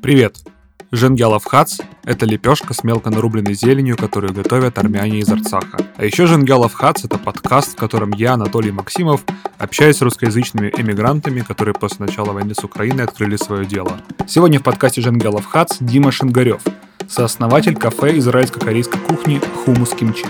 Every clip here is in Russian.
Привет! Женгелов хац – это лепешка с мелко нарубленной зеленью, которую готовят армяне из Арцаха. А еще Женгелов хац – это подкаст, в котором я, Анатолий Максимов, общаюсь с русскоязычными эмигрантами, которые после начала войны с Украиной открыли свое дело. Сегодня в подкасте Женгелов хац Дима Шингарев, сооснователь кафе израильско-корейской кухни «Хумус Кимчи».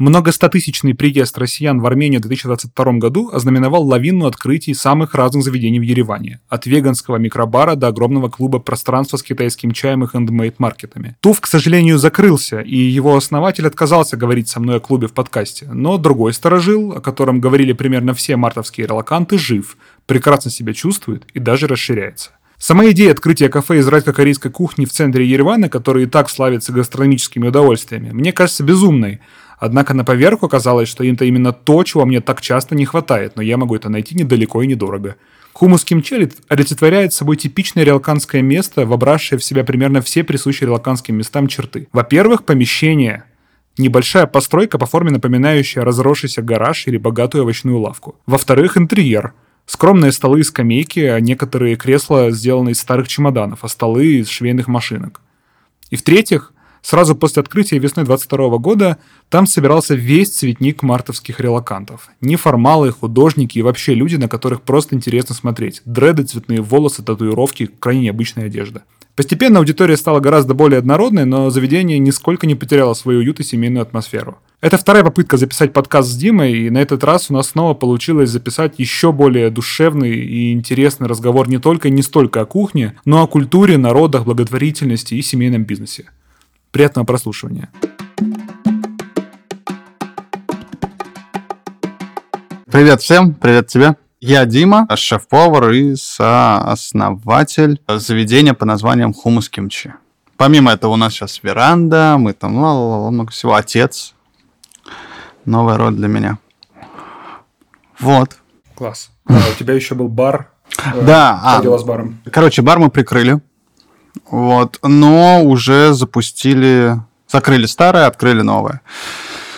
Многостотысячный приезд россиян в Армению в 2022 году ознаменовал лавину открытий самых разных заведений в Ереване. От веганского микробара до огромного клуба пространства с китайским чаем и хендмейд-маркетами. Туф, к сожалению, закрылся, и его основатель отказался говорить со мной о клубе в подкасте. Но другой сторожил, о котором говорили примерно все мартовские релаканты, жив, прекрасно себя чувствует и даже расширяется. Сама идея открытия кафе израильско-корейской кухни в центре Еревана, который и так славится гастрономическими удовольствиями, мне кажется безумной. Однако на поверку оказалось, что это именно то, чего мне так часто не хватает, но я могу это найти недалеко и недорого. Хумус кимчи олицетворяет собой типичное релаканское место, вобравшее в себя примерно все присущие релаканским местам черты. Во-первых, помещение. Небольшая постройка по форме напоминающая разросшийся гараж или богатую овощную лавку. Во-вторых, интерьер. Скромные столы и скамейки, а некоторые кресла сделаны из старых чемоданов, а столы из швейных машинок. И в-третьих, Сразу после открытия весны 22 года там собирался весь цветник мартовских релакантов. Неформалы, художники и вообще люди, на которых просто интересно смотреть. Дреды, цветные волосы, татуировки, крайне необычная одежда. Постепенно аудитория стала гораздо более однородной, но заведение нисколько не потеряло свой уют и семейную атмосферу. Это вторая попытка записать подкаст с Димой, и на этот раз у нас снова получилось записать еще более душевный и интересный разговор не только и не столько о кухне, но о культуре, народах, благотворительности и семейном бизнесе. Приятного прослушивания. Привет всем, привет тебе. Я Дима, шеф-повар и сооснователь заведения по названием Хумус Кимчи. Помимо этого у нас сейчас веранда, мы там ла-ла-ла, много всего. Отец. Новая роль для меня. Вот. Класс. А у тебя еще был бар. Да. Что а, с баром? Короче, бар мы прикрыли. Вот. Но уже запустили, закрыли старое, открыли новое.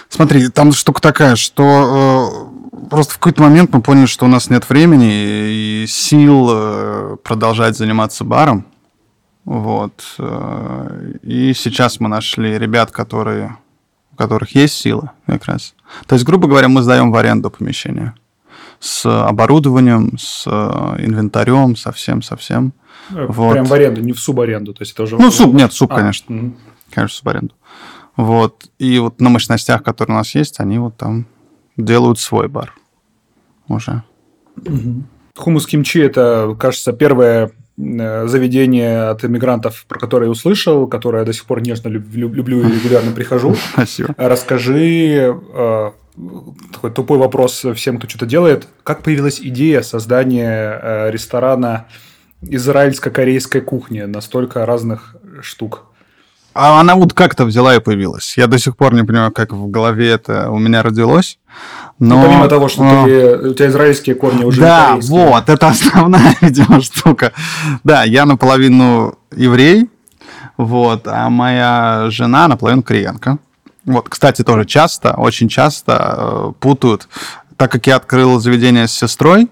Смотри, там штука такая, что э, просто в какой-то момент мы поняли, что у нас нет времени и сил э, продолжать заниматься баром. Вот. Э, и сейчас мы нашли ребят, которые, у которых есть сила как раз. То есть, грубо говоря, мы сдаем в аренду помещение с оборудованием, с э, инвентарем, совсем, совсем. Э, вот. Прям в аренду, не в субаренду. То есть это уже... Ну, суб, нет, суб, а, конечно. Угу. Конечно, субаренду. Вот. И вот на мощностях, которые у нас есть, они вот там делают свой бар уже. Угу. Хумус кимчи – это, кажется, первое заведение от иммигрантов, про которое я услышал, которое я до сих пор нежно люблю и регулярно прихожу. Спасибо. Расскажи, э, такой тупой вопрос всем, кто что-то делает. Как появилась идея создания ресторана израильско-корейской кухни, настолько разных штук. А она вот как-то взяла и появилась. Я до сих пор не понимаю, как в голове это у меня родилось. Но... Ну, помимо того, что но... ты, у тебя израильские корни уже Да, вот, это основная, видимо, штука. Да, я наполовину еврей, вот, а моя жена наполовину кореянка. Вот, кстати, тоже часто, очень часто э, путают, так как я открыл заведение с сестрой,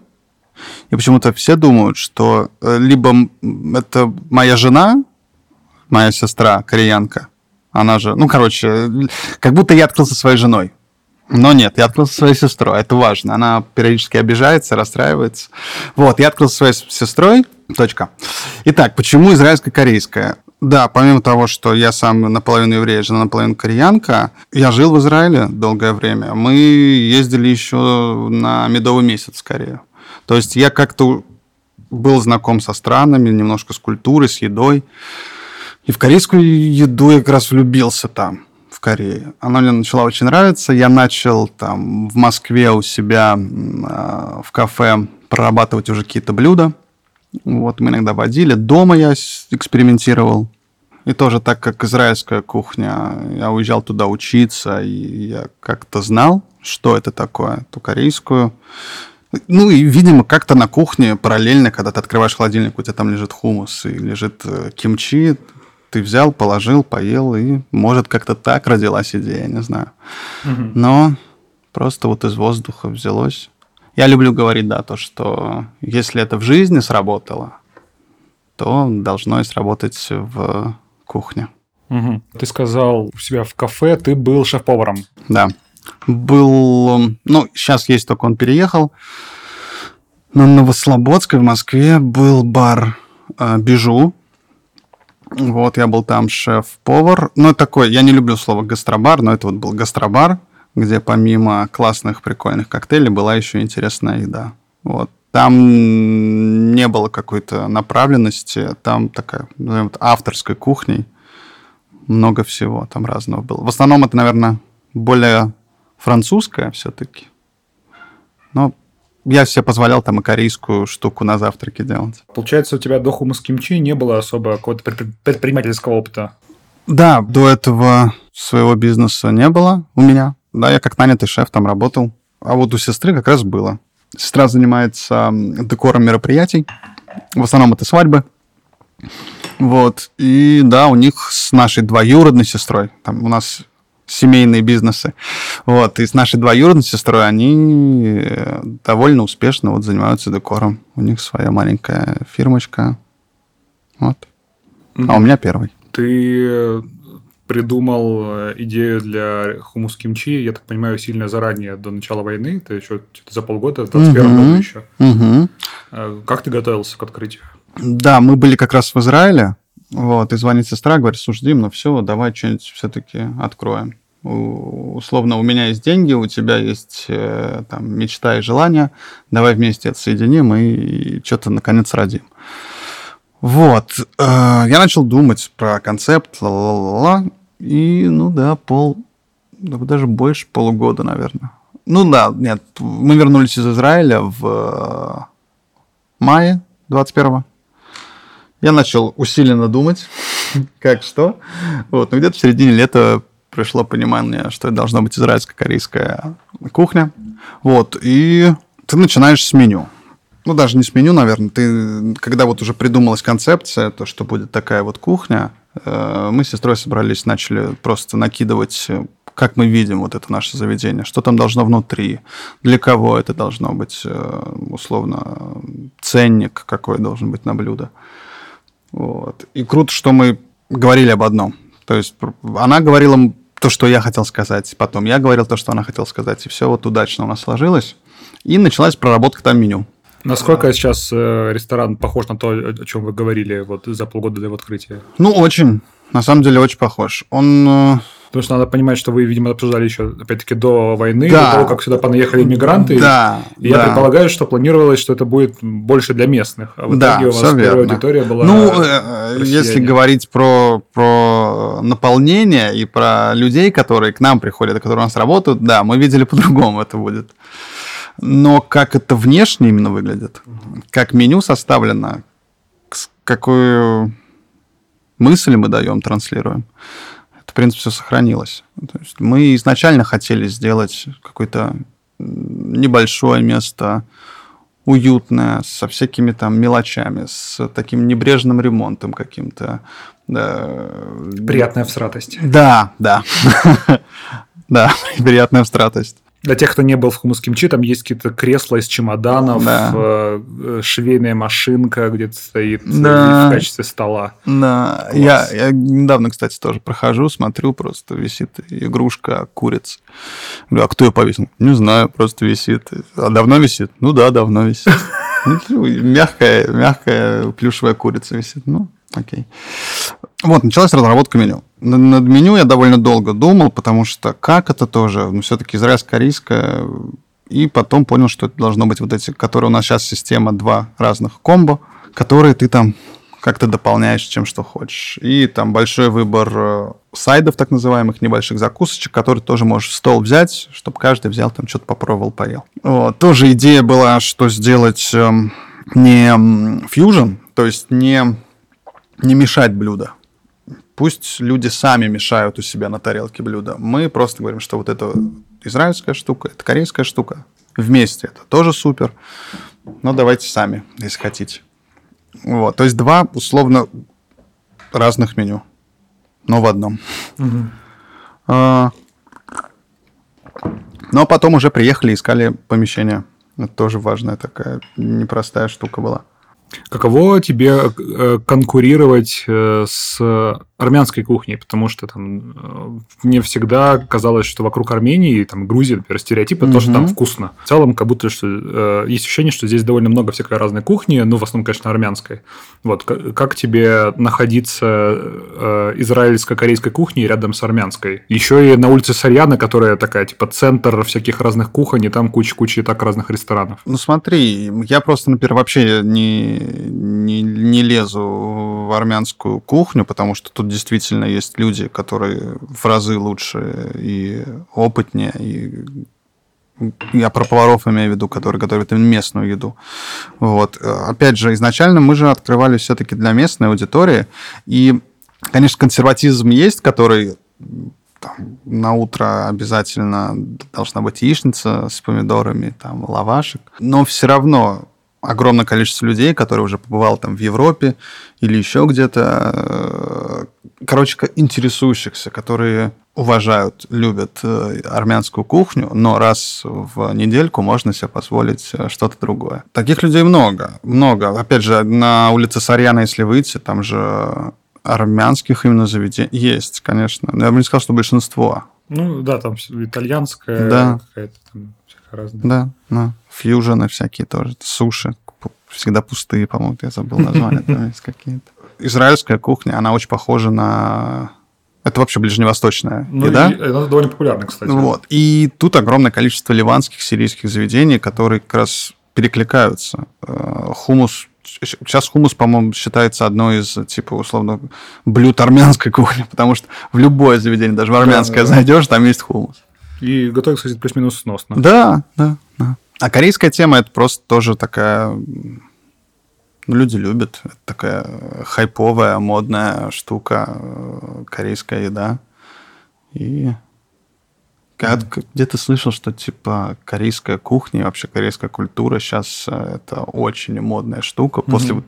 и почему-то все думают, что э, либо это моя жена, моя сестра, кореянка, она же, ну, короче, как будто я открылся своей женой. Но нет, я открылся своей сестрой, это важно. Она периодически обижается, расстраивается. Вот, я открылся своей сестрой, точка. Итак, почему израильско-корейская? Да, помимо того, что я сам наполовину еврей, жена наполовину кореянка, я жил в Израиле долгое время. Мы ездили еще на медовый месяц скорее. То есть я как-то был знаком со странами, немножко с культурой, с едой. И в корейскую еду я как раз влюбился там, в Корее. Она мне начала очень нравиться. Я начал там в Москве у себя э, в кафе прорабатывать уже какие-то блюда. Вот мы иногда водили. Дома я экспериментировал. И тоже так как израильская кухня, я уезжал туда учиться, и я как-то знал, что это такое, ту корейскую. Ну и, видимо, как-то на кухне параллельно, когда ты открываешь холодильник, у тебя там лежит хумус и лежит э, кимчи, ты взял, положил, поел, и может как-то так родилась идея, не знаю. Угу. Но просто вот из воздуха взялось. Я люблю говорить, да, то, что если это в жизни сработало, то должно и сработать в кухне. Угу. Ты сказал у себя в кафе, ты был шеф-поваром. Да. Был, ну, сейчас есть только он переехал. На Новослободской в Москве был бар э, Бижу. Вот, я был там шеф-повар. Ну, такой, я не люблю слово гастробар, но это вот был гастробар, где помимо классных, прикольных коктейлей была еще интересная еда. Вот. Там не было какой-то направленности, там такая, назовем авторской кухней. Много всего там разного было. В основном это, наверное, более французская все-таки. Но я себе позволял там и корейскую штуку на завтраке делать. Получается, у тебя до хумус кимчи не было особо какого-то предпринимательского опыта? Да, до этого своего бизнеса не было у меня. Да, я как нанятый шеф там работал. А вот у сестры как раз было. Сестра занимается декором мероприятий. В основном это свадьбы. Вот. И да, у них с нашей двоюродной сестрой, там у нас семейные бизнесы. Вот. И с нашей двоюродной сестрой они э, довольно успешно вот занимаются декором. У них своя маленькая фирмочка. Вот. Mm-hmm. А у меня первый. Ты придумал э, идею для хумус кимчи, я так понимаю, сильно заранее, до начала войны, это еще за полгода, в 21 угу. году еще. Угу. Как ты готовился к открытию? Да, мы были как раз в Израиле, вот, и звонит сестра, говорит, слушай, Дим, ну все, давай что-нибудь все-таки откроем. Условно, у меня есть деньги, у тебя есть э, там мечта и желание, давай вместе это соединим и, и что-то наконец родим. Вот, э, я начал думать про концепт, ла-ла-ла, и, ну да, пол, даже больше полугода, наверное. Ну да, нет, мы вернулись из Израиля в э, мае 21-го. Я начал усиленно думать, как что. Вот, но где-то в середине лета пришло понимание, что это должна быть израильско-корейская кухня. Вот, и ты начинаешь с меню. Ну, даже не с меню, наверное. Ты, когда вот уже придумалась концепция, то, что будет такая вот кухня, Э, мы с сестрой собрались, начали просто накидывать, как мы видим вот это наше заведение, что там должно внутри, для кого это должно быть, э, условно, ценник какой должен быть на блюдо. Вот. И круто, что мы говорили об одном. То есть она говорила то, что я хотел сказать, потом я говорил то, что она хотела сказать, и все вот удачно у нас сложилось. И началась проработка там меню. Насколько сейчас э, ресторан похож на то, о чем вы говорили вот за полгода до его открытия? Ну, очень. На самом деле очень похож. Он... Э, Потому что надо понимать, что вы, видимо, обсуждали еще, опять-таки, до войны, да. до того, как сюда понаехали мигранты. Да. И да. я предполагаю, что планировалось, что это будет больше для местных. А в да, итоге у вас первая аудитория была. Ну, э, россияне. если говорить про, про наполнение и про людей, которые к нам приходят, которые у нас работают, да, мы видели по-другому это будет. Но как это внешне именно выглядит, как меню составлено, какую мысль мы даем, транслируем, принципе, все сохранилось. То есть мы изначально хотели сделать какое-то небольшое место, уютное, со всякими там мелочами, с таким небрежным ремонтом каким-то. Да. Приятная всратость. Да, да. Да, приятная всратость. Для тех, кто не был в хумус кимчи, там есть какие-то кресла из чемоданов, да. э, швейная машинка где-то стоит э, да. в качестве стола. Да, я, я недавно, кстати, тоже прохожу, смотрю, просто висит игрушка курица. Говорю, а кто ее повесил? Не знаю, просто висит. А давно висит? Ну да, давно висит. Ну, мягкая, мягкая плюшевая курица висит. Ну, окей. Вот, началась разработка меню. Над меню я довольно долго думал, потому что как это тоже, ну, все-таки израильско-корейское, и потом понял, что это должно быть вот эти, которые у нас сейчас система два разных комбо, которые ты там как-то дополняешь чем что хочешь. И там большой выбор э, сайдов, так называемых, небольших закусочек, которые тоже можешь в стол взять, чтобы каждый взял там что-то попробовал, поел. Вот. Тоже идея была, что сделать эм, не фьюжн, то есть не, не мешать блюдо Пусть люди сами мешают у себя на тарелке блюда. Мы просто говорим, что вот это израильская штука, это корейская штука. Вместе это тоже супер. Но давайте сами, если хотите. Вот. То есть два условно разных меню. но в одном. Угу. А, но потом уже приехали, искали помещение. Это тоже важная такая непростая штука была. Каково тебе э, конкурировать э, с армянской кухней? Потому что там э, мне всегда казалось, что вокруг Армении, там Грузии, например, стереотипы, mm-hmm. то, что там вкусно. В целом, как будто что есть ощущение, что здесь довольно много всякой разной кухни, ну, в основном, конечно, армянской. Вот, как тебе находиться израильско-корейской кухней рядом с армянской? Еще и на улице Сарьяна, которая такая, типа, центр всяких разных кухонь, и там куча-куча и так разных ресторанов. Ну, смотри, я просто, например, вообще не не, не лезу в армянскую кухню, потому что тут действительно есть люди, которые в разы лучше и опытнее, и я про поваров имею в виду, которые готовят именно местную еду. Вот. Опять же, изначально мы же открывали все-таки для местной аудитории, и, конечно, консерватизм есть, который там, на утро обязательно должна быть яичница с помидорами, там, лавашек. Но все равно огромное количество людей, которые уже побывал там в Европе или еще где-то, э, короче, интересующихся, которые уважают, любят э, армянскую кухню, но раз в недельку можно себе позволить э, что-то другое. Таких людей много, много. Опять же, на улице Сарьяна, если выйти, там же армянских именно заведений есть, конечно. Но я бы не сказал, что большинство. Ну да, там итальянская да. какая-то там разные. Да, да. Фьюжены всякие тоже. Суши всегда пустые, по-моему, я забыл название. Там какие-то. Израильская кухня, она очень похожа на это вообще ближневосточная ну, еда. И, это довольно популярно, кстати. Вот. И тут огромное количество ливанских, сирийских заведений, которые как раз перекликаются. Э, хумус Сейчас хумус, по-моему, считается одной из, типа, условно, блюд армянской кухни, потому что в любое заведение, даже в армянское да, да, зайдешь, там есть хумус. И готовится, кстати, плюс-минус сносно. Да, да, да. А корейская тема это просто тоже такая. Ну, люди любят. Это такая хайповая, модная штука, э, корейская еда. И где-то слышал, что типа корейская кухня, вообще корейская культура сейчас э, это очень модная штука. Mm-hmm. После вот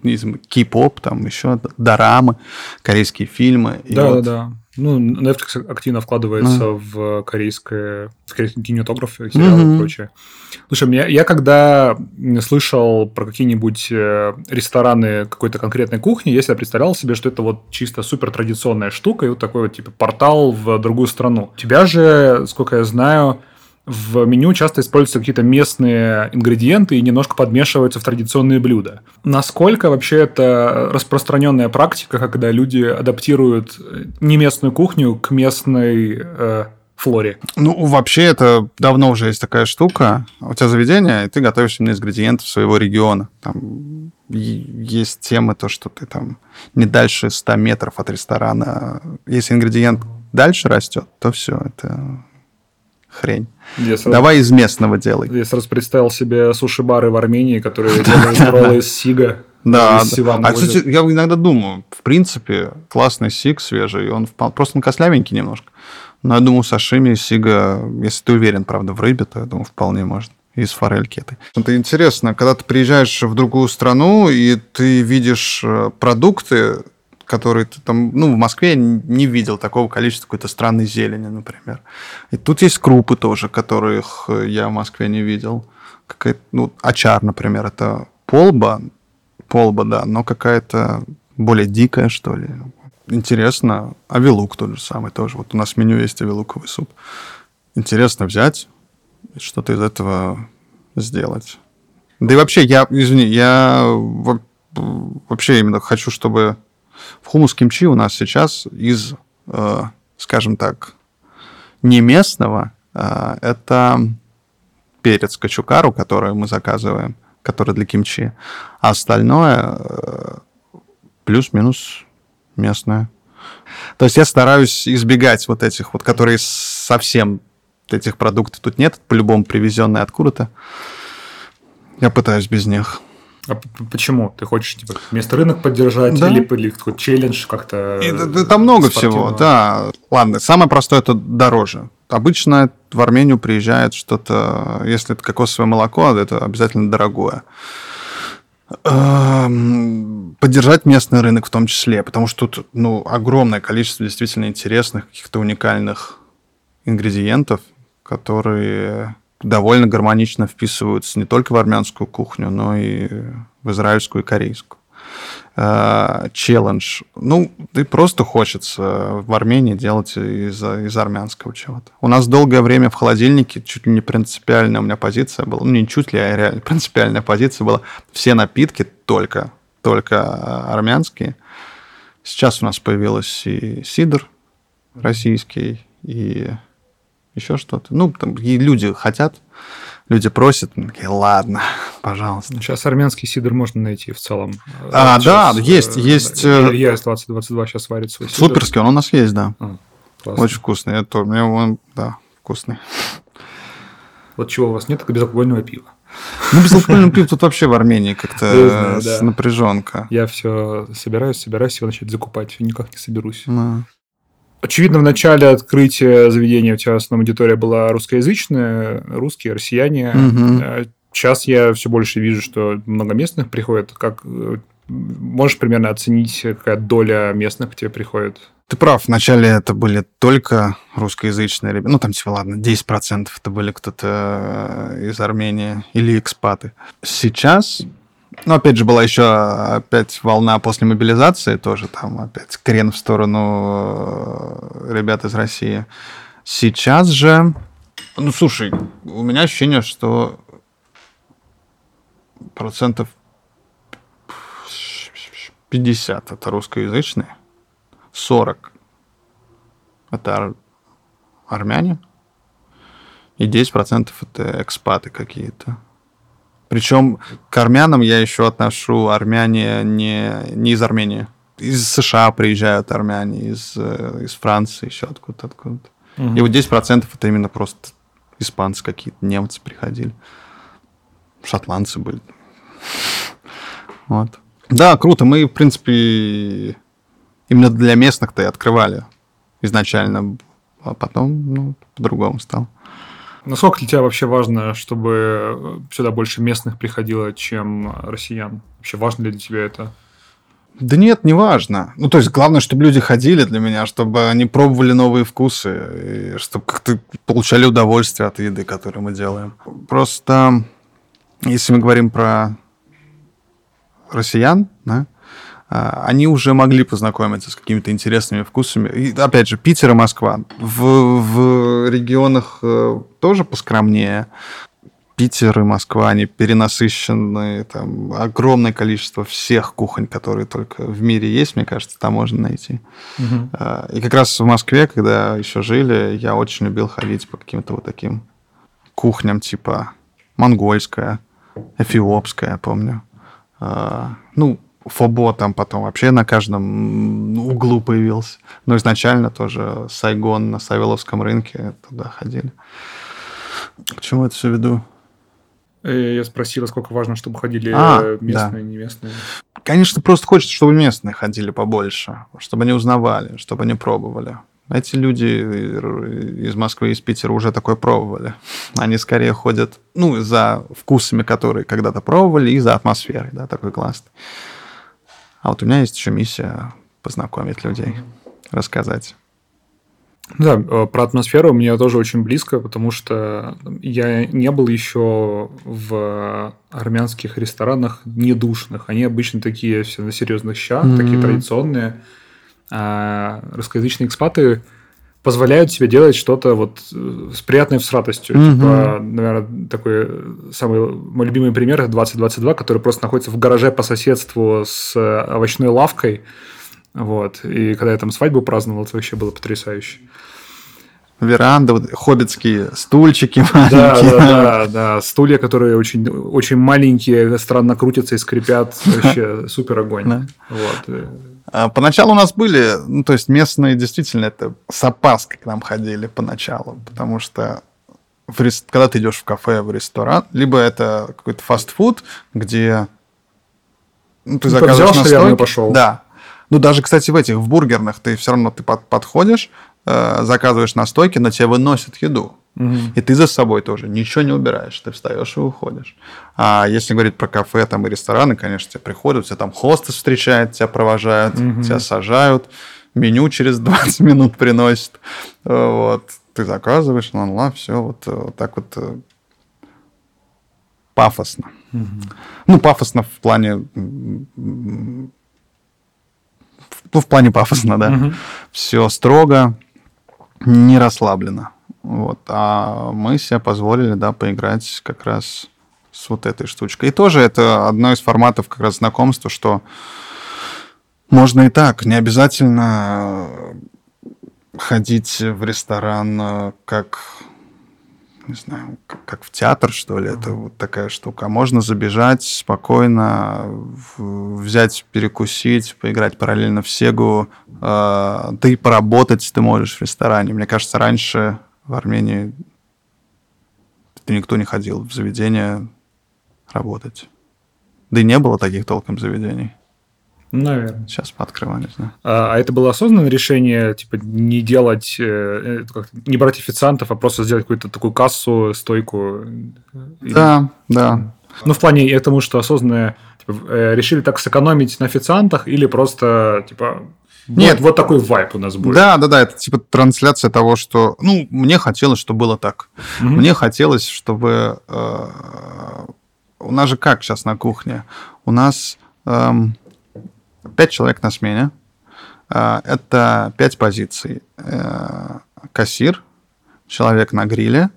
кей-поп, там еще дорамы, корейские фильмы. Да, вот... да, да. Ну, Netflix активно вкладывается mm. в корейское, корейский кинематограф, сериалы mm-hmm. и прочее. Слушай, я, я когда слышал про какие-нибудь э, рестораны какой-то конкретной кухни, я себе представлял себе, что это вот чисто супер традиционная штука и вот такой вот типа портал в другую страну. У тебя же, сколько я знаю, в меню часто используются какие-то местные ингредиенты и немножко подмешиваются в традиционные блюда. Насколько вообще это распространенная практика, когда люди адаптируют не местную кухню к местной э, флоре? Ну, вообще это давно уже есть такая штука. У тебя заведение, и ты готовишь именно ингредиенты своего региона. Там есть темы, то, что ты там не дальше 100 метров от ресторана. Если ингредиент дальше растет, то все, это хрень. Я сразу, Давай из местного делай. Я сразу представил себе суши-бары в Армении, которые делают роллы из сига. Да, а, кстати, я иногда думаю, в принципе, классный сиг свежий, он просто он кослявенький немножко. Но я думаю, сашими, сига, если ты уверен, правда, в рыбе, то я думаю, вполне можно из форельки этой. Это интересно, когда ты приезжаешь в другую страну, и ты видишь э, продукты, который ты там, ну, в Москве не видел такого количества какой-то странной зелени, например. И тут есть крупы тоже, которых я в Москве не видел. Какая ну, очар, например, это полба, полба, да, но какая-то более дикая, что ли. Интересно. Авилук тот же самый тоже. Вот у нас в меню есть авилуковый суп. Интересно взять что-то из этого сделать. Да и вообще, я, извини, я вообще именно хочу, чтобы в хумус кимчи у нас сейчас из, э, скажем так, не местного, э, это перец качукару, который мы заказываем, который для кимчи, а остальное э, плюс-минус местное. То есть я стараюсь избегать вот этих вот, которые совсем этих продуктов тут нет, по-любому привезенные откуда-то. Я пытаюсь без них. А почему? Ты хочешь типа место рынок поддержать да. или, или какой челлендж как-то? И, да, там много всего, да. Ладно, самое простое это дороже. Обычно в Армению приезжает что-то, если это кокосовое молоко, это обязательно дорогое. Эм, поддержать местный рынок в том числе, потому что тут ну, огромное количество действительно интересных, каких-то уникальных ингредиентов, которые довольно гармонично вписываются не только в армянскую кухню, но и в израильскую и корейскую. Э, челлендж. Ну, и просто хочется в Армении делать из, из армянского чего-то. У нас долгое время в холодильнике чуть ли не принципиальная у меня позиция была, ну, не чуть ли, а реально принципиальная позиция была. Все напитки только, только армянские. Сейчас у нас появилась и сидр российский, и еще что-то. Ну, там и люди хотят, люди просят, такие, ладно, пожалуйста. Сейчас армянский сидр можно найти в целом. А, сейчас, да, есть, э, есть. Я 2022 сейчас варит свой сидр. Суперский, он у нас есть, да. А, Очень вкусный. Это мне он, да, вкусный. Вот чего у вас нет, это безалкогольного пива. Ну, безалкогольного пива тут вообще в Армении как-то да. напряженка. Я все собираюсь, собираюсь его начать закупать, никак не соберусь. Да. Очевидно, в начале открытия заведения у тебя основная аудитория была русскоязычная, русские, россияне. Угу. Сейчас я все больше вижу, что много местных приходит. Как э, можешь примерно оценить, какая доля местных к тебе приходит? Ты прав, вначале это были только русскоязычные ребята. Ну, там, типа, ладно, 10% это были кто-то э, из Армении или экспаты. Сейчас ну, опять же, была еще опять волна после мобилизации, тоже там опять крен в сторону э, ребят из России. Сейчас же, ну, слушай, у меня ощущение, что процентов 50 это русскоязычные, 40 это ар- армяне, и 10% это экспаты какие-то. Причем к армянам я еще отношу армяне не, не из Армении. Из США приезжают армяне, из, э, из Франции, еще откуда-то. откуда Угу. И вот 10% это именно просто испанцы какие-то, немцы приходили. Шотландцы были. Вот. Да, круто. Мы, в принципе, именно для местных-то и открывали изначально, а потом, ну, по-другому стало. Насколько для тебя вообще важно, чтобы сюда больше местных приходило, чем россиян? Вообще важно ли для тебя это? Да нет, не важно. Ну, то есть, главное, чтобы люди ходили для меня, чтобы они пробовали новые вкусы, и чтобы как-то получали удовольствие от еды, которую мы делаем. Просто, если мы говорим про россиян, да, они уже могли познакомиться с какими-то интересными вкусами. И, опять же, Питер и Москва. В, в регионах э, тоже поскромнее. Питер и Москва, они перенасыщены, там огромное количество всех кухонь, которые только в мире есть, мне кажется, там можно найти. Угу. И как раз в Москве, когда еще жили, я очень любил ходить по каким-то вот таким кухням, типа монгольская, эфиопская, помню. А, ну, Фобо там потом вообще на каждом углу появился. Но изначально тоже Сайгон на Савеловском рынке туда ходили. К чему это все веду? Э, я спросила, сколько важно, чтобы ходили а, местные, да. не местные. Конечно, просто хочется, чтобы местные ходили побольше, чтобы они узнавали, чтобы они пробовали. Эти люди из Москвы, из Питера уже такое пробовали. Они скорее ходят, ну, за вкусами, которые когда-то пробовали, и за атмосферой, да, такой классный. А вот у меня есть еще миссия познакомить людей, рассказать. Да, э, про атмосферу мне тоже очень близко, потому что я не был еще в армянских ресторанах недушных. Они обычно такие все на серьезных щах, mm-hmm. такие традиционные. А русскоязычные экспаты позволяют себе делать что-то вот э, с приятной всратостью. Угу. Типа, наверное, такой самый мой любимый пример это 2022, который просто находится в гараже по соседству с овощной лавкой. Вот. И когда я там свадьбу праздновал, это вообще было потрясающе. Веранда, вот, хоббитские стульчики маленькие. Да, да, да, да. Стулья, которые очень, очень маленькие, странно крутятся и скрипят. Вообще супер огонь. Да. Вот. А, поначалу у нас были, ну, то есть местные действительно это с опаской к нам ходили поначалу, потому что в рест... когда ты идешь в кафе, в ресторан, либо это какой-то фастфуд, где ну, ты ну, заказываешь на стойке. пошел. Да. Ну, даже, кстати, в этих, в бургерных ты все равно ты под, подходишь, э, заказываешь на стойке, но тебе выносят еду. Угу. И ты за собой тоже ничего не убираешь, ты встаешь и уходишь. А если говорить про кафе там, и рестораны, конечно, тебе приходят, тебя там хостес встречает, тебя провожают, угу. тебя сажают, меню через 20 минут приносят. Вот. Ты заказываешь, ну, ла, все, вот, вот так вот э, пафосно. Угу. Ну, пафосно в плане ну, в плане пафосно, да. Угу. Все строго, не расслаблено. Вот. А мы себе позволили, да, поиграть как раз с вот этой штучкой. И тоже это одно из форматов как раз знакомства, что можно и так, не обязательно ходить в ресторан как не знаю, как, в театр, что ли, это вот такая штука. Можно забежать спокойно, взять, перекусить, поиграть параллельно в Сегу, э, да и поработать ты можешь в ресторане. Мне кажется, раньше в Армении никто не ходил в заведение работать. Да и не было таких толком заведений. Наверное. Сейчас пооткрывались, да. А, а это было осознанное решение, типа, не делать, э, э как, не брать официантов, а просто сделать какую-то такую кассу, стойку? Да, и... да. Ну, в плане я тому, что осознанное, типа, э, решили так сэкономить на официантах или просто, типа, нет, вот, вот такой вайп у нас будет. Да, да, да, это типа трансляция того, что, ну, мне хотелось, чтобы было так. Угу. Мне хотелось, чтобы э, у нас же как сейчас на кухне? У нас эм, Пять человек на смене. А, это пять позиций. Э, кассир, человек на гриле,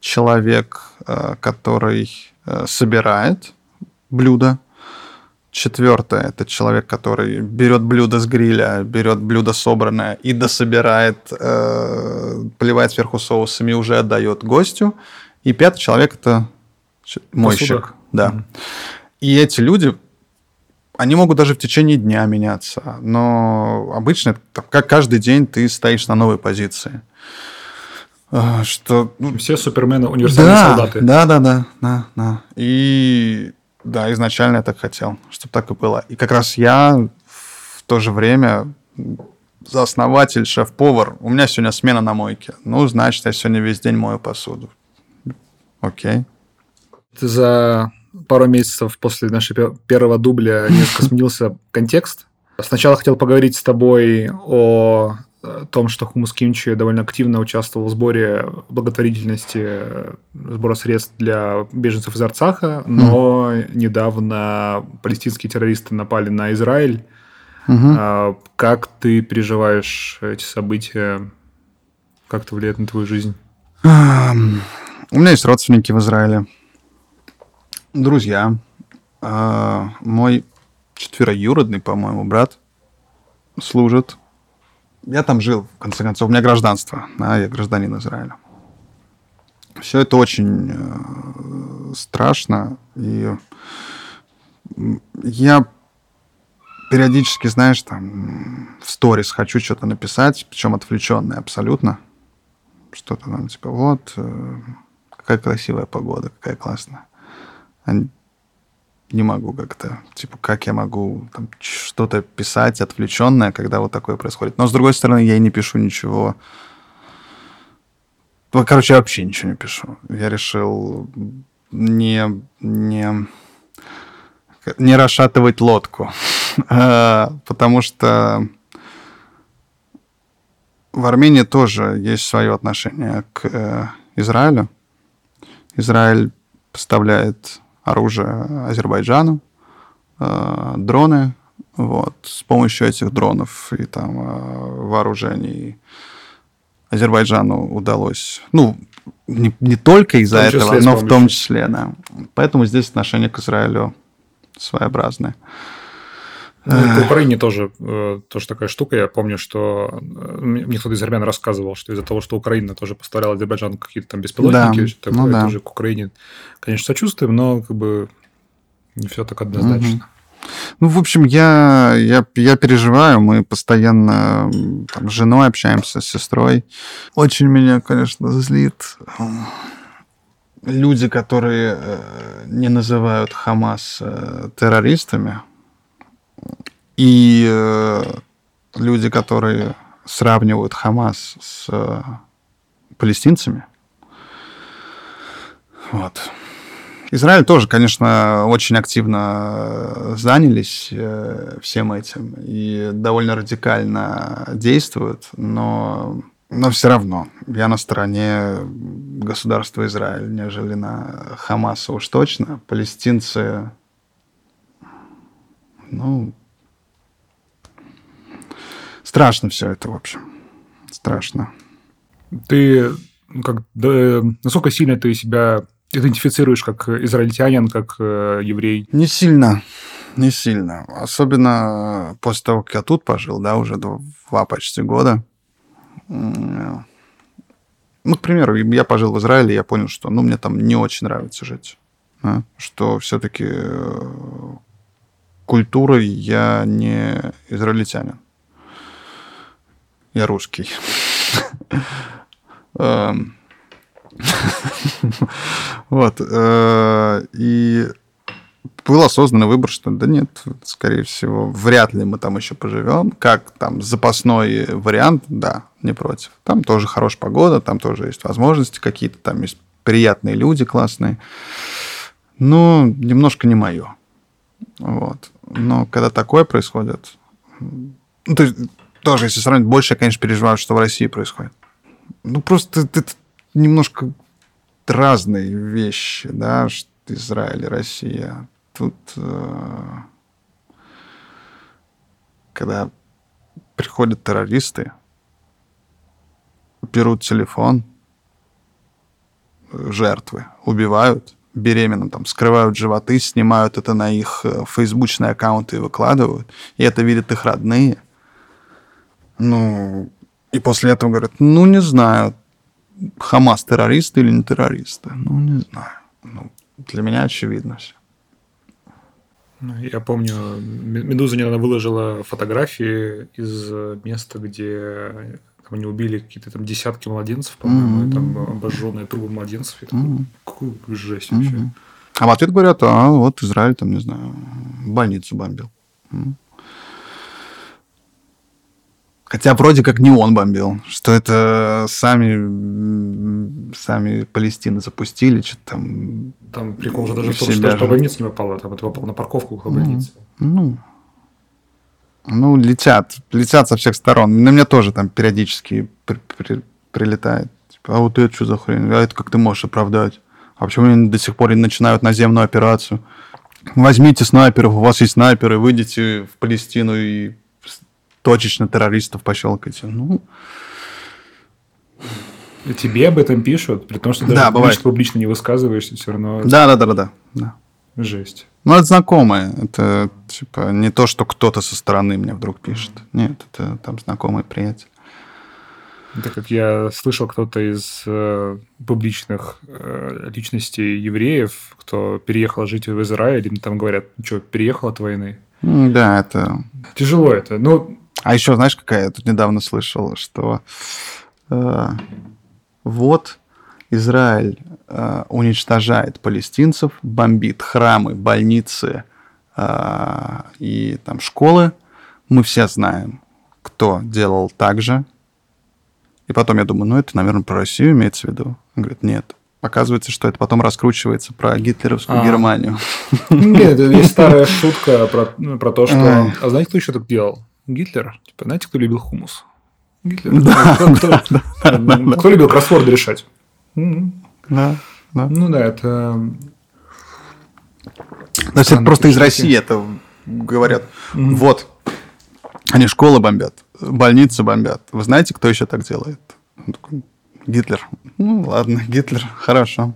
человек, э, который э, собирает блюдо, Четвертое – это человек, который берет блюдо с гриля, берет блюдо собранное и дособирает, э, поливает сверху соусами и уже отдает гостю. И пятый человек – это мойщик. Посуда. Да. Mm-hmm. И эти люди они могут даже в течение дня меняться, но обычно как каждый день ты стоишь на новой позиции. А, что ну, все супермены универсальные да, солдаты. Да, да, да, да, да. И да, изначально я так хотел, чтобы так и было. И как раз я в то же время основатель, шеф-повар. У меня сегодня смена на мойке. Ну, значит, я сегодня весь день мою посуду. Окей. Ты за пару месяцев после нашего первого дубля несколько сменился контекст. Сначала хотел поговорить с тобой о том, что Хумус Кимчи довольно активно участвовал в сборе благотворительности, сбора средств для беженцев из Арцаха, но mm. недавно палестинские террористы напали на Израиль. Mm-hmm. Как ты переживаешь эти события? Как это влияет на твою жизнь? У меня есть родственники в Израиле друзья. А, мой четвероюродный, по-моему, брат служит. Я там жил, в конце концов. У меня гражданство. Да, я гражданин Израиля. Все это очень э, страшно. И я периодически, знаешь, там в сторис хочу что-то написать, причем отвлеченное абсолютно. Что-то там, типа, вот, э, какая красивая погода, какая классная не могу как-то, типа, как я могу там, что-то писать отвлеченное, когда вот такое происходит. Но, с другой стороны, я и не пишу ничего. Ну, короче, я вообще ничего не пишу. Я решил не, не, не расшатывать лодку. А, потому что в Армении тоже есть свое отношение к э, Израилю. Израиль поставляет оружие Азербайджану, э, дроны. Вот. С помощью этих дронов и там э, вооружений Азербайджану удалось, ну, не, не только из-за этого, но в том числе, да. Поэтому здесь отношение к Израилю своеобразное. Ну, в Украине тоже, э, тоже такая штука. Я помню, что э, мне кто-то из армян рассказывал, что из-за того, что Украина тоже поставляла Азербайджану какие-то там беспилотники, да. такое, ну, да. тоже к Украине, конечно, сочувствуем, но как бы не все так однозначно. Угу. Ну, в общем, я, я, я переживаю, мы постоянно там, с женой общаемся, с сестрой. Очень меня, конечно, злит люди, которые э, не называют Хамас террористами, и э, люди, которые сравнивают Хамас с э, палестинцами, Вот. Израиль тоже, конечно, очень активно занялись э, всем этим и довольно радикально действуют, но, но все равно я на стороне государства Израиль, нежели на Хамаса уж точно. Палестинцы, ну, страшно все это, в общем. Страшно. Ты как, да, насколько сильно ты себя идентифицируешь как израильтянин, как э, еврей? Не сильно. Не сильно. Особенно после того, как я тут пожил, да, уже два почти года. Ну, к примеру, я пожил в Израиле, я понял, что ну, мне там не очень нравится жить. Да? Что все-таки э, культурой я не израильтянин. Я русский. Эм, вот. Э, и был осознанный выбор, что да нет, скорее всего, вряд ли мы там еще поживем. Как там запасной вариант, да, не против. Там тоже хорошая погода, там тоже есть возможности какие-то, там есть приятные люди классные. Но немножко не мое. Вот. Но когда такое происходит, ну, то есть, тоже, если сравнить, больше я, конечно, переживаю, что в России происходит. Ну, просто это немножко разные вещи, да, Израиль и Россия. Тут, э, когда приходят террористы, берут телефон жертвы, убивают беременным, там, скрывают животы, снимают это на их э, фейсбучные аккаунты и выкладывают, и это видят их родные. Ну, и после этого говорят, ну, не знаю, Хамас террористы или не террористы? Ну, не знаю. Ну, для меня очевидно все. Ну, я помню, Медуза недавно выложила фотографии из места, где там, они убили какие-то там десятки младенцев, по-моему, mm-hmm. там обожженные трубы младенцев. Такой, mm-hmm. какую жесть вообще. Mm-hmm. А в ответ говорят, а вот Израиль там, не знаю, больницу бомбил. Mm-hmm. Хотя вроде как не он бомбил, что это сами, сами Палестины запустили, что-то там... Там прикол же даже в том, что, что больница не попала, там это попало на парковку около больницы. Ну, ну, летят, летят со всех сторон. На меня тоже там периодически при, при, прилетает. Типа, а вот это что за хрень? А это как ты можешь оправдать? А почему они до сих пор не начинают наземную операцию? Возьмите снайперов, у вас есть снайперы, выйдите в Палестину и точечно террористов пощелкайте. Ну, Тебе об этом пишут, при том, что даже да, бывает. публично не высказываешься, все равно... Да, да, да, да, да. Жесть. Ну, это знакомые. Это, типа, не то, что кто-то со стороны мне вдруг пишет. Нет, это там знакомый приятель. Так как я слышал, кто-то из э, публичных э, личностей евреев, кто переехал жить в Израиль, им там говорят, ну что, переехал от войны? Да, это... Тяжело это. Ну, а еще, знаешь, какая я тут недавно слышал, что э, вот Израиль э, уничтожает палестинцев, бомбит храмы, больницы э, и там школы. Мы все знаем, кто делал так же. И потом я думаю, ну это, наверное, про Россию имеется в виду. Он говорит, нет. Оказывается, что это потом раскручивается про гитлеровскую а. Германию. Нет, это есть старая шутка про, ну, про то, что... А знаете, кто еще так делал? Гитлер. Типа, знаете, кто любил хумус? Гитлер. Да, кто, кто, да, да, да, кто любил кроссворды решать? Да, да. Ну да, это... То есть это просто из России это говорят. Mm-hmm. Вот, они школы бомбят, больницы бомбят. Вы знаете, кто еще так делает? Гитлер. Ну ладно, Гитлер, хорошо.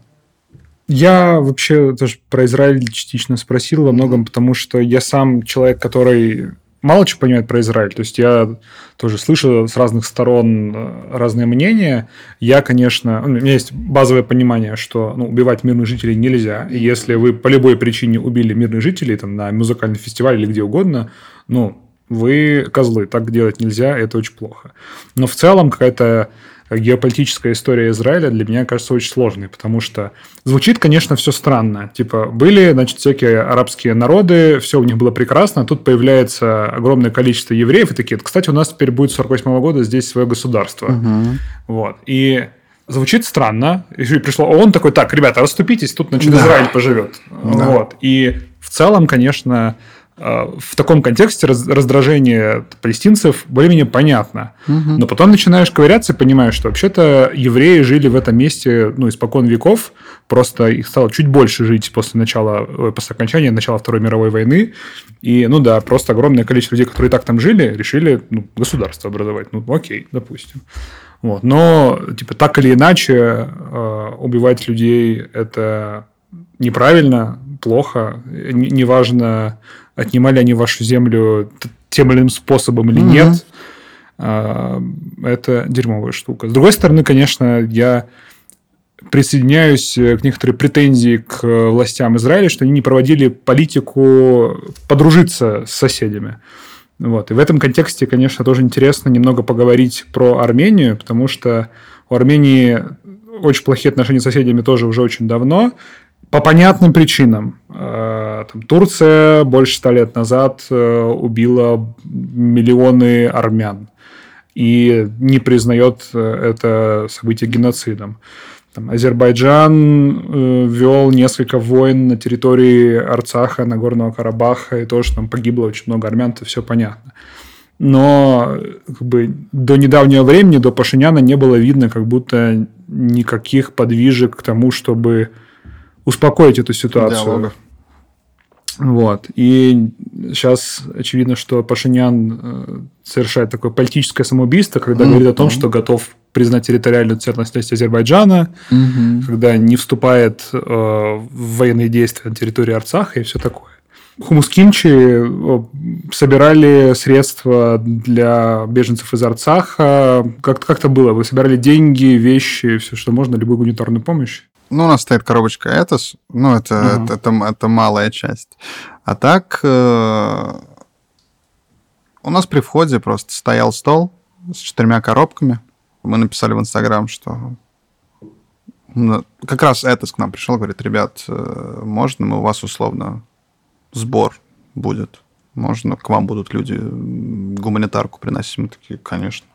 Я вообще тоже про Израиль частично спросил во многом, потому что я сам человек, который мало чего понимает про Израиль. То есть я тоже слышу с разных сторон э, разные мнения. Я, конечно, у меня есть базовое понимание, что ну, убивать мирных жителей нельзя. И если вы по любой причине убили мирных жителей там, на музыкальном фестивале или где угодно, ну, вы козлы, так делать нельзя, это очень плохо. Но в целом какая-то геополитическая история Израиля для меня кажется очень сложной, потому что звучит, конечно, все странно. Типа, были, значит, всякие арабские народы, все у них было прекрасно, а тут появляется огромное количество евреев, и такие, кстати, у нас теперь будет с 48 года здесь свое государство. Угу. Вот. И Звучит странно. И пришло он такой, так, ребята, расступитесь, тут, значит, да. Израиль поживет. Да. Вот. И в целом, конечно, в таком контексте раздражение палестинцев более-менее понятно. Угу. Но потом начинаешь ковыряться и понимаешь, что вообще-то евреи жили в этом месте ну, испокон веков, просто их стало чуть больше жить после начала, э, после окончания начала Второй мировой войны. И, ну да, просто огромное количество людей, которые и так там жили, решили ну, государство образовать. Ну, окей, допустим. Вот. Но, типа, так или иначе, э, убивать людей – это неправильно, плохо. Неважно, отнимали они вашу землю тем или иным способом или mm-hmm. нет. Э, это дерьмовая штука. С другой стороны, конечно, я присоединяюсь к некоторой претензии к властям Израиля, что они не проводили политику подружиться с соседями. Вот. И в этом контексте, конечно, тоже интересно немного поговорить про Армению, потому что у Армении очень плохие отношения с соседями тоже уже очень давно. По понятным причинам. Э, там, Турция больше ста лет назад э, убила миллионы армян и не признает э, это событие геноцидом. Там, Азербайджан вел несколько войн на территории Арцаха, Нагорного Карабаха, и тоже там погибло очень много армян, это все понятно. Но как бы, до недавнего времени, до Пашиняна не было видно как будто никаких подвижек к тому, чтобы успокоить эту ситуацию. Диалога. Вот. И сейчас очевидно, что Пашинян э, совершает такое политическое самоубийство, когда mm-hmm. говорит о том, что готов признать территориальную целостность Азербайджана, mm-hmm. когда не вступает э, в военные действия на территории Арцаха и все такое. Хумус Кимчи э, собирали средства для беженцев из Арцаха. Как-то как было? Вы собирали деньги, вещи, все, что можно, любую гуманитарную помощь? Ну, у нас стоит коробочка Этос, ну, это, uh-huh. это, это, это малая часть. А так, э, у нас при входе просто стоял стол с четырьмя коробками. Мы написали в Инстаграм, что ну, как раз Этос к нам пришел, говорит, ребят, э, можно мы у вас условно сбор будет? Можно к вам будут люди гуманитарку приносить? Мы такие, конечно.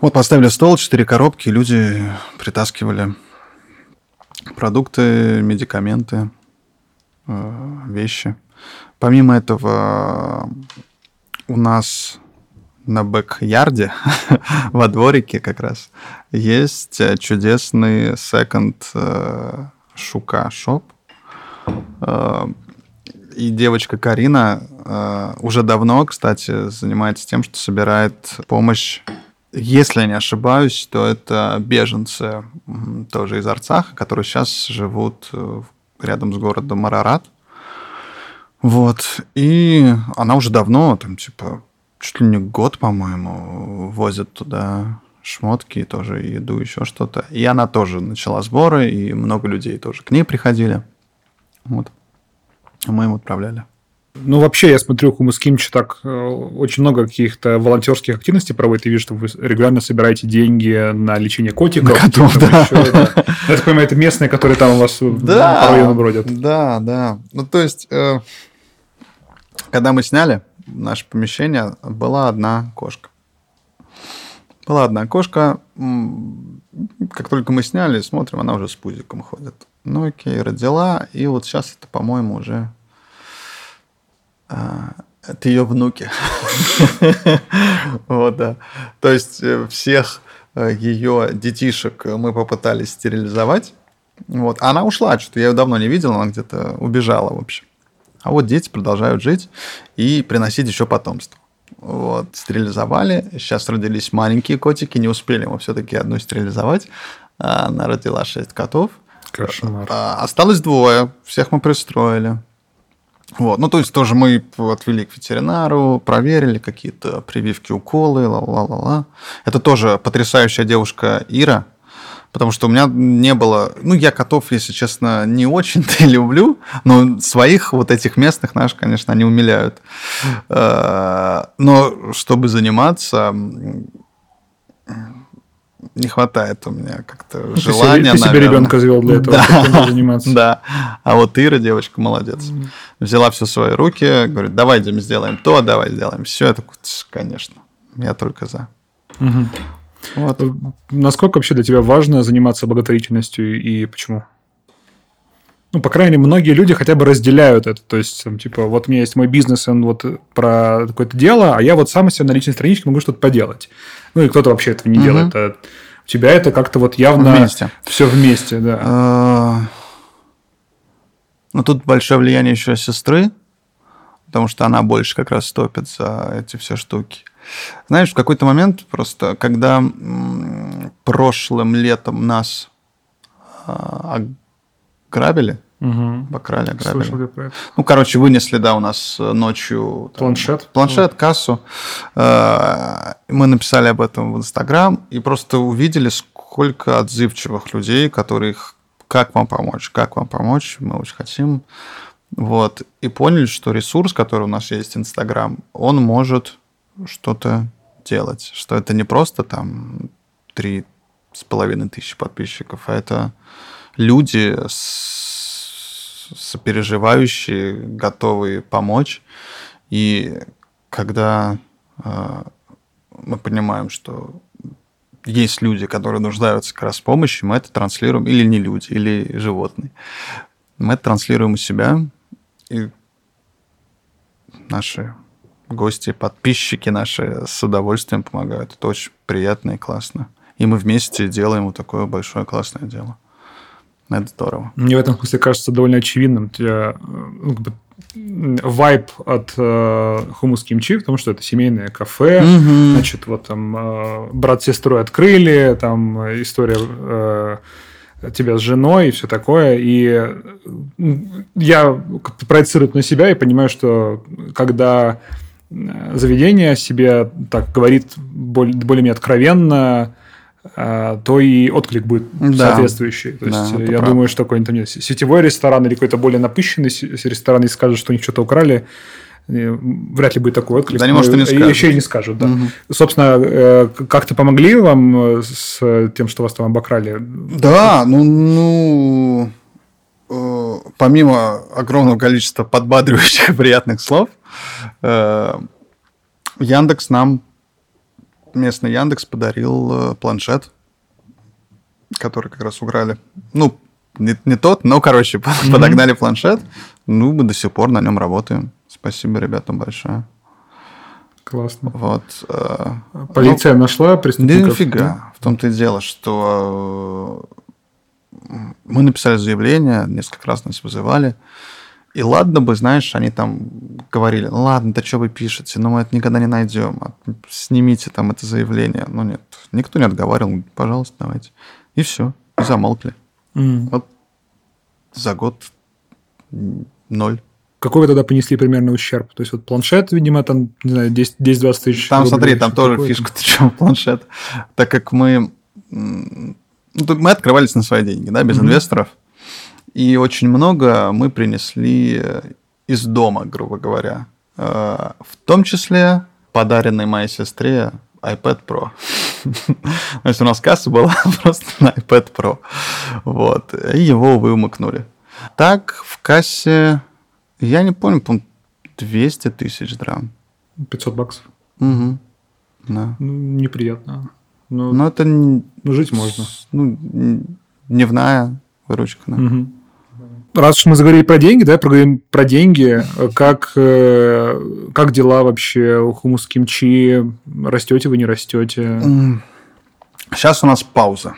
Вот поставили стол, четыре коробки, люди притаскивали продукты, медикаменты, э, вещи. Помимо этого, у нас на бэк-ярде, во дворике как раз, есть чудесный секонд э, Шука шоп. Э, и девочка Карина уже давно, кстати, занимается тем, что собирает помощь если я не ошибаюсь, то это беженцы тоже из Арцаха, которые сейчас живут э, рядом с городом Марарат. Вот. И она уже давно, там, типа, чуть ли не год, по-моему, возит туда шмотки, тоже еду, еще что-то. И она тоже начала сборы, и много людей тоже к ней приходили. Вот. Мы им отправляли. Ну, вообще, я смотрю, Хумус Кимчи так э, очень много каких-то волонтерских активностей проводит. И вижу, что вы регулярно собираете деньги на лечение котиков. На котов, да. Еще, да. Я так понимаю, это местные, которые там у вас да, по району бродят. Да, да. Ну, то есть, э, когда мы сняли наше помещение, была одна кошка. Была одна кошка. Как только мы сняли, смотрим, она уже с пузиком ходит. Ну, окей, родила. И вот сейчас это, по-моему, уже это ее внуки. Вот, да. То есть э, всех э, ее детишек мы попытались стерилизовать. Вот. Она ушла, что-то я ее давно не видел, она где-то убежала, в общем. А вот дети продолжают жить и приносить еще потомство. Вот, стерилизовали. Сейчас родились маленькие котики, не успели мы все-таки одну стерилизовать. Она родила шесть котов. Кошмар. А, осталось двое. Всех мы пристроили. Вот. Ну, то есть тоже мы отвели к ветеринару, проверили какие-то прививки, уколы, ла-ла-ла-ла. Это тоже потрясающая девушка Ира, потому что у меня не было... Ну, я котов, если честно, не очень-то люблю, но своих вот этих местных наших, конечно, они умиляют. Э, но чтобы заниматься, не хватает у меня как-то желания. Ты, ты себе ребенка завел для этого, да, заниматься. Да. А вот Ира, девочка, молодец. Взяла все в свои руки, говорит, давай идем сделаем то, давай сделаем все. Я такой, конечно, я только за. Угу. Вот. Насколько вообще для тебя важно заниматься благотворительностью и почему? Ну, по крайней мере, многие люди хотя бы разделяют это. То есть, там, типа, вот у меня есть мой бизнес, он вот про какое-то дело, а я вот сам себе на личной страничке могу что-то поделать. Ну, и кто-то вообще этого не угу. делает. А у тебя это как-то вот явно вместе. все вместе, да. А, ну, тут большое влияние еще сестры, потому что она больше как раз топит за эти все штуки. Знаешь, в какой-то момент просто, когда прошлым летом нас ограбили, Угу. Покрали, ограбили. Слышал про это. Ну, короче, вынесли, да, у нас э, ночью... Там, планшет? Планшет, вот. кассу. Э, мы написали об этом в Инстаграм и просто увидели, сколько отзывчивых людей, которых как вам помочь, как вам помочь, мы очень хотим. Вот. И поняли, что ресурс, который у нас есть, Инстаграм, он может что-то делать. Что это не просто там три с половиной тысячи подписчиков, а это люди сопереживающие, готовые помочь. И когда э, мы понимаем, что есть люди, которые нуждаются как раз в помощи, мы это транслируем, или не люди, или животные. Мы это транслируем у себя, и наши гости, подписчики наши с удовольствием помогают. Это очень приятно и классно. И мы вместе делаем вот такое большое классное дело. Это здорово. Мне в этом смысле кажется довольно очевидным. тебя ну, как бы, вайб от э, хумус кимчи, потому что это семейное кафе, угу. значит, вот там э, брат с сестрой открыли, там история э, тебя с женой и все такое. И я как-то проецирую на себя и понимаю, что когда заведение о себе так говорит более-менее откровенно, то и отклик будет да. соответствующий. То есть да, я правда. думаю, что какой-нибудь там сетевой ресторан или какой-то более напыщенный ресторан, если скажут, что у них что-то украли, вряд ли будет такой отклик. Да, не может, и не скажут. Еще и не скажут, да. Угу. Собственно, э, как-то помогли вам с тем, что вас там обокрали? Да, ну, ну э, помимо огромного количества подбадривающих приятных слов, э, Яндекс нам местный Яндекс подарил э, планшет, который как раз украли. Ну, не, не тот, но, короче, mm-hmm. подогнали планшет. Ну, мы до сих пор на нем работаем. Спасибо ребятам большое. Классно. Вот. Э, Полиция ну, нашла преступников? Да нифига. Да? В том-то и дело, что э, мы написали заявление, несколько раз нас вызывали. И ладно бы, знаешь, они там говорили, ну ладно, да что вы пишете, но мы это никогда не найдем, а снимите там это заявление. Ну нет, никто не отговаривал, пожалуйста, давайте. И все, и замолкли. Mm. Вот за год ноль. Какой вы тогда понесли примерно ущерб? То есть вот планшет, видимо, там, не знаю, 10-20 тысяч Там, рублей, смотри, там тоже фишка, ты чем планшет. Так как мы... Ну, мы открывались на свои деньги, да, без mm-hmm. инвесторов. И очень много мы принесли из дома, грубо говоря. Э, в том числе подаренный моей сестре iPad Pro. То есть у нас касса была просто на iPad Pro. Вот. И его вымыкнули. Так, в кассе, я не помню, по 200 тысяч драм. 500 баксов? Угу. Да. Ну, неприятно. Но, Но это... Ну, жить можно. Ну, дневная выручка. Да. Угу раз уж мы заговорили про деньги, да, проговорим про деньги. Как, э, как дела вообще у хумус кимчи? Растете вы, не растете? Сейчас у нас пауза.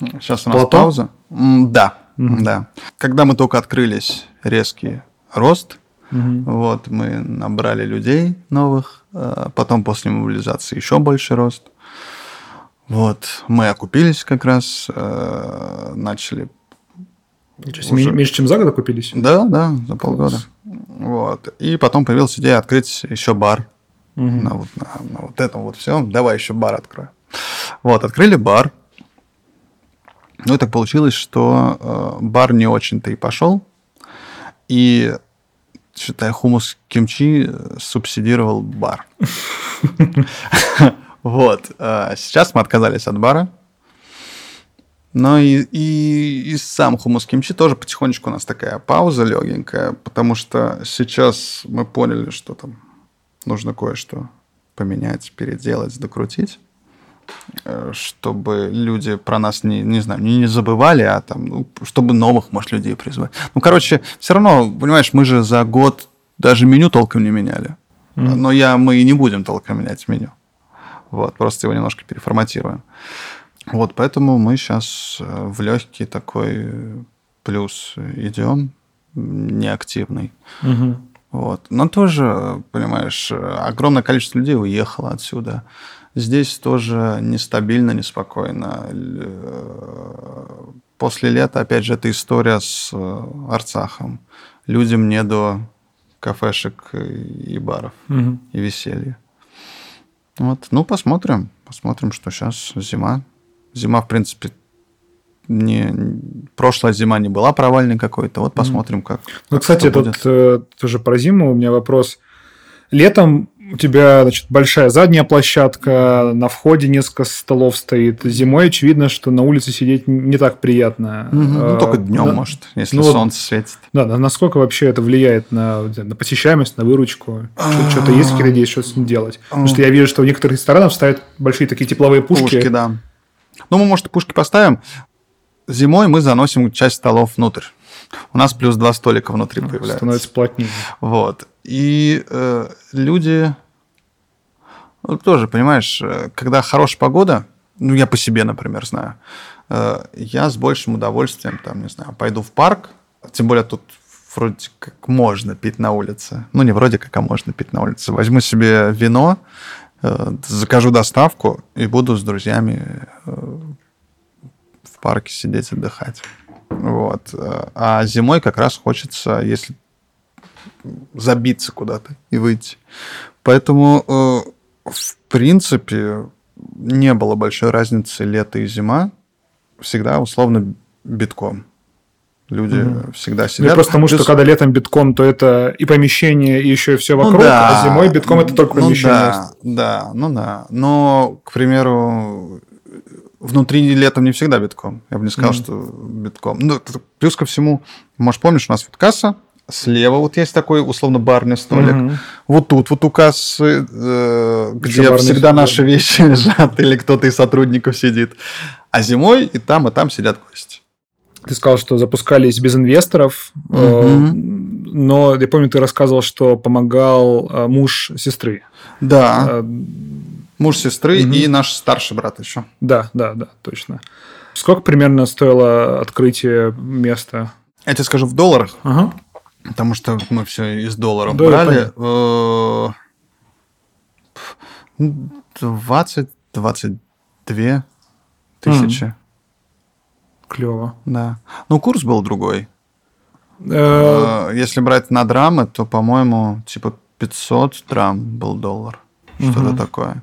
Сейчас у нас Плато? пауза. Да, угу. да. Когда мы только открылись, резкий рост. Угу. Вот, мы набрали людей новых. Э, потом после мобилизации еще больше рост. Вот, мы окупились как раз, э, начали Ничего уже... Меньше, чем за год окупились? Да, да, за полгода. Вот. И потом появилась идея открыть еще бар. Угу. На, вот, на, на вот этом вот все. Давай еще бар открою. Вот, открыли бар. Ну и так получилось, что э, бар не очень-то и пошел. И, считай, хумус кимчи субсидировал бар. Вот. Э, сейчас мы отказались от бара. Но и, и, и сам хумус кимчи тоже потихонечку у нас такая пауза легенькая, потому что сейчас мы поняли, что там нужно кое-что поменять, переделать, докрутить. э, чтобы люди про нас не, не знаю, не, не забывали, а там, ну, чтобы новых, может, людей призвать. Ну, короче, все равно, понимаешь, мы же за год даже меню толком не меняли. Mm-hmm. Но я, мы и не будем толком менять меню. Вот, просто его немножко переформатируем. Вот, поэтому мы сейчас э, в легкий такой плюс идем, неактивный. Угу. Вот. Но тоже, понимаешь, огромное количество людей уехало отсюда. Здесь тоже нестабильно, неспокойно. После лета, опять же, эта история с э, Арцахом. Людям не до кафешек и баров, угу. и веселья. Вот. Ну, посмотрим. Посмотрим, что сейчас зима. Зима, в принципе, не, прошлая зима не была провальной какой-то. Вот посмотрим, как. Ну, как кстати, тут э, тоже про зиму у меня вопрос. Летом у тебя, значит, большая задняя площадка, на входе несколько столов стоит. Зимой очевидно, что на улице сидеть не так приятно. Угу, ну, только днем, да, может, если ну, солнце светит. Да, да, насколько вообще это влияет на, на посещаемость, на выручку? Что-то есть какие-то идеи, что с ним делать? Потому что я вижу, что в некоторых ресторанах ставят большие такие тепловые пушки. Пушки, да. Ну, мы, может, пушки поставим. Зимой мы заносим часть столов внутрь. У нас плюс два столика внутри появляются. Становится плотнее. Вот. И э, люди ну, тоже, понимаешь, э, когда хорошая погода, ну, я по себе, например, знаю, э, я с большим удовольствием, там, не знаю, пойду в парк, тем более тут вроде как можно пить на улице. Ну, не вроде как, а можно пить на улице. Возьму себе вино, закажу доставку и буду с друзьями э, в парке сидеть, отдыхать. Вот. А зимой как раз хочется, если забиться куда-то и выйти. Поэтому, э, в принципе, не было большой разницы лето и зима. Всегда условно битком. Люди угу. всегда сидят. Ну, просто потому, Плюс... что когда летом битком, то это и помещение, и еще и все ну вокруг, ну, да. а зимой битком это только ну, помещение. Да, да, ну да. Но, к примеру, внутри летом не всегда битком. Я бы не сказал, mm что битком. Ну, плюс ко всему, может, помнишь, у нас вот касса, слева вот есть такой условно барный столик. mm Вот тут вот у кассы, э, где всегда столик. наши вещи лежат, или кто-то из сотрудников сидит. А зимой и там, и там сидят гости. Ты сказал, что запускались без инвесторов, mm но я помню, ты рассказывал, что помогал э, муж сестры. Да. Э, Муж сестры угу. и наш старший брат еще. Да, да, да, точно. Сколько примерно стоило открытие места? Я тебе скажу в долларах. Ага. Потому что мы все из долларов да, брали. 20-22 э, тысячи. Клево. Да. Ну, курс был другой. Э, э, если брать на драмы, то, по-моему, типа 500 драм был доллар. Что-то такое.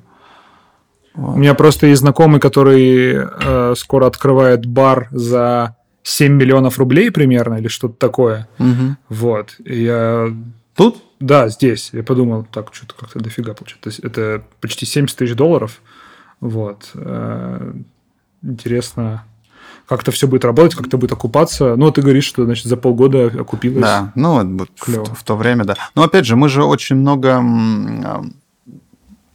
Вот. У меня просто есть знакомый, который э, скоро открывает бар за 7 миллионов рублей примерно, или что-то такое. Угу. Вот. И я... Тут? Да, здесь. Я подумал, так, что-то как-то дофига получается. Это почти 70 тысяч долларов. Вот. Э, интересно, как это все будет работать, как это будет окупаться. Ну, ты говоришь, что, значит, за полгода окупилось. Да, ну, в, в то время, да. Но, опять же, мы же очень много...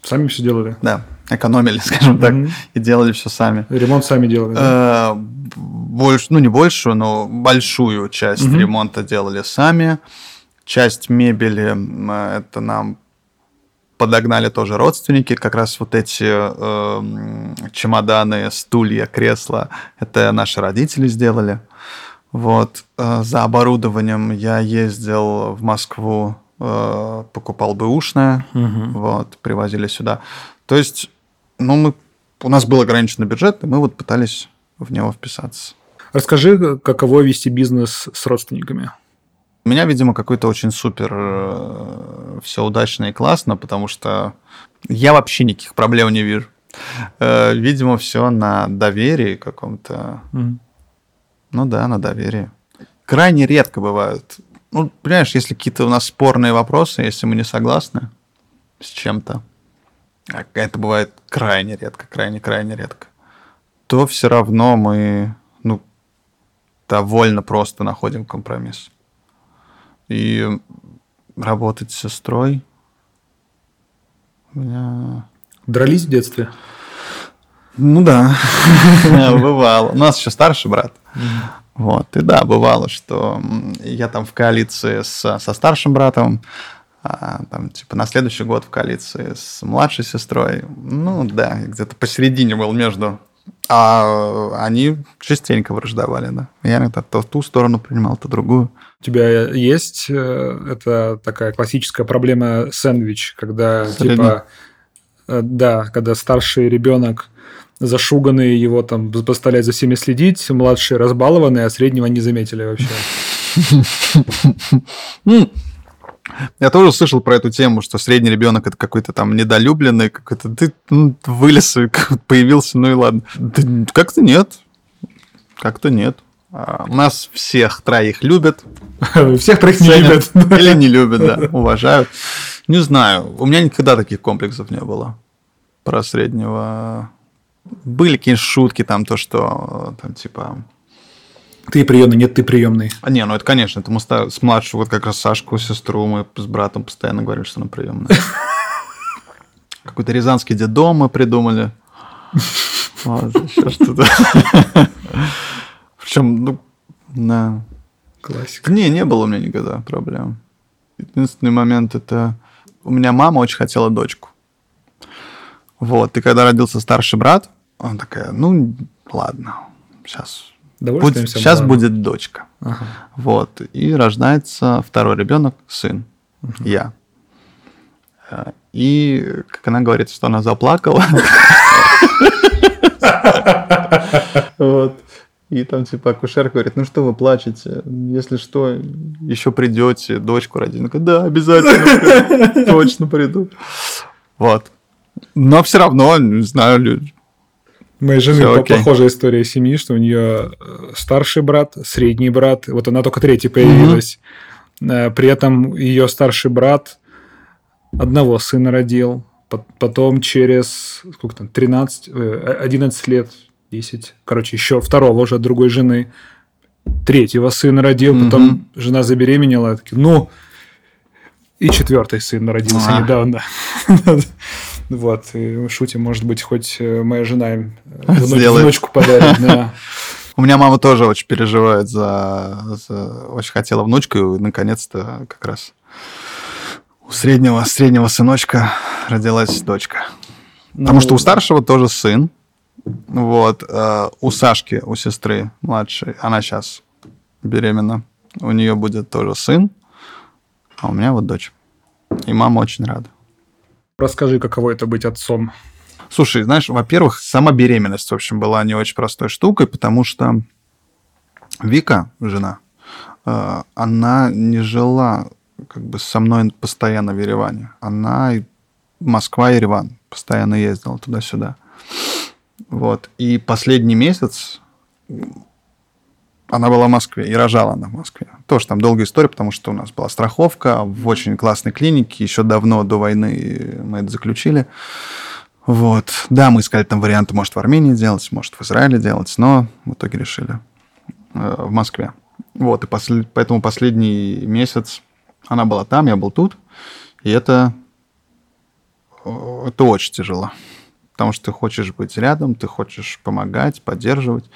Сами все делали? Да экономили, скажем так, mm-hmm. и делали все сами. Ремонт сами делали? Да? Э, больше, ну не большую, но большую часть mm-hmm. ремонта делали сами. Часть мебели это нам подогнали тоже родственники, как раз вот эти э, чемоданы, стулья, кресла, это наши родители сделали. Вот э, за оборудованием я ездил в Москву, э, покупал бэушное, угу. вот привозили сюда. То есть ну, мы, у нас был ограниченный бюджет, и мы вот пытались в него вписаться. Расскажи, каково вести бизнес с родственниками? У меня, видимо, какой-то очень супер э, все удачно и классно, потому что я вообще никаких проблем не вижу. Э, видимо, все на доверии каком-то. Mm. Ну да, на доверии. Крайне редко бывают. Ну, понимаешь, если какие-то у нас спорные вопросы, если мы не согласны с чем-то, а это бывает крайне редко, крайне-крайне редко, то все равно мы, ну, довольно просто находим компромисс. И работать с сестрой у меня... Дрались в детстве? Ну да, бывало. У нас еще старший брат. Вот, и да, бывало, что я там в коалиции с, со старшим братом, а, там, типа, на следующий год в коалиции с младшей сестрой. Ну, да, где-то посередине был между. А они частенько враждовали, да. Я иногда то ту сторону принимал, то другую. У тебя есть э, это такая классическая проблема сэндвич, когда, Средний. типа, э, да, когда старший ребенок зашуганные его там заставляют за всеми следить, младшие разбалованные, а среднего не заметили вообще. Я тоже слышал про эту тему, что средний ребенок это какой-то там недолюбленный, какой-то ты ну, вылез и появился, ну и ладно. Да, как-то нет. Как-то нет. А, нас всех троих любят. Всех троих не любят. Или не любят, да, уважают. Не знаю, у меня никогда таких комплексов не было про среднего были какие-то шутки там, то, что там типа... Ты приемный, нет, ты приемный. А не, ну это, конечно, это мы с младшего, вот как раз Сашку, сестру, мы с братом постоянно говорили, что она приемная. Какой-то рязанский дедом мы придумали. Еще что-то. Причем, ну, на... Классика. Не, не было у меня никогда проблем. Единственный момент это... У меня мама очень хотела дочку. Вот, и когда родился старший брат, он такая, ну, ладно, сейчас, будет, сейчас будет дочка. Ага. Вот, и рождается второй ребенок, сын, угу. я. Э, и, как она говорит, что она заплакала. Вот. И там типа акушер говорит, ну что вы плачете, если что, еще придете, дочку родить. Да, обязательно, точно приду. Вот. Но все равно, не знаю, Моей жены Все, похожая история семьи, что у нее э, старший брат, средний брат, вот она только третий появилась. Mm-hmm. При этом ее старший брат одного сына родил, потом через сколько там, 13, 11 э, лет, 10, короче, еще второго уже от другой жены, третьего сына родил, mm-hmm. потом жена забеременела, такие, ну, и четвертый сын родился а. недавно. Вот, и шутим, может быть, хоть э, моя жена э, внучку подарит. Да. У меня мама тоже очень переживает за, за... Очень хотела внучку, и наконец-то как раз у среднего, среднего сыночка родилась дочка. Ну, Потому что у старшего тоже сын. Вот. Э, у Сашки, у сестры младшей, она сейчас беременна. У нее будет тоже сын. А у меня вот дочь. И мама очень рада. Расскажи, каково это быть отцом. Слушай, знаешь, во-первых, сама беременность, в общем, была не очень простой штукой, потому что Вика, жена, э, она не жила как бы со мной постоянно в Ереване. Она Москва, Ереван, постоянно ездила туда-сюда. Вот. И последний месяц она была в Москве и рожала она в Москве. Тоже там долгая история, потому что у нас была страховка в очень классной клинике. Еще давно, до войны мы это заключили. Вот. Да, мы искали там варианты, может, в Армении делать, может, в Израиле делать, но в итоге решили э, в Москве. Вот, и послед... поэтому последний месяц она была там, я был тут, и это, это очень тяжело. Потому что ты хочешь быть рядом, ты хочешь помогать, поддерживать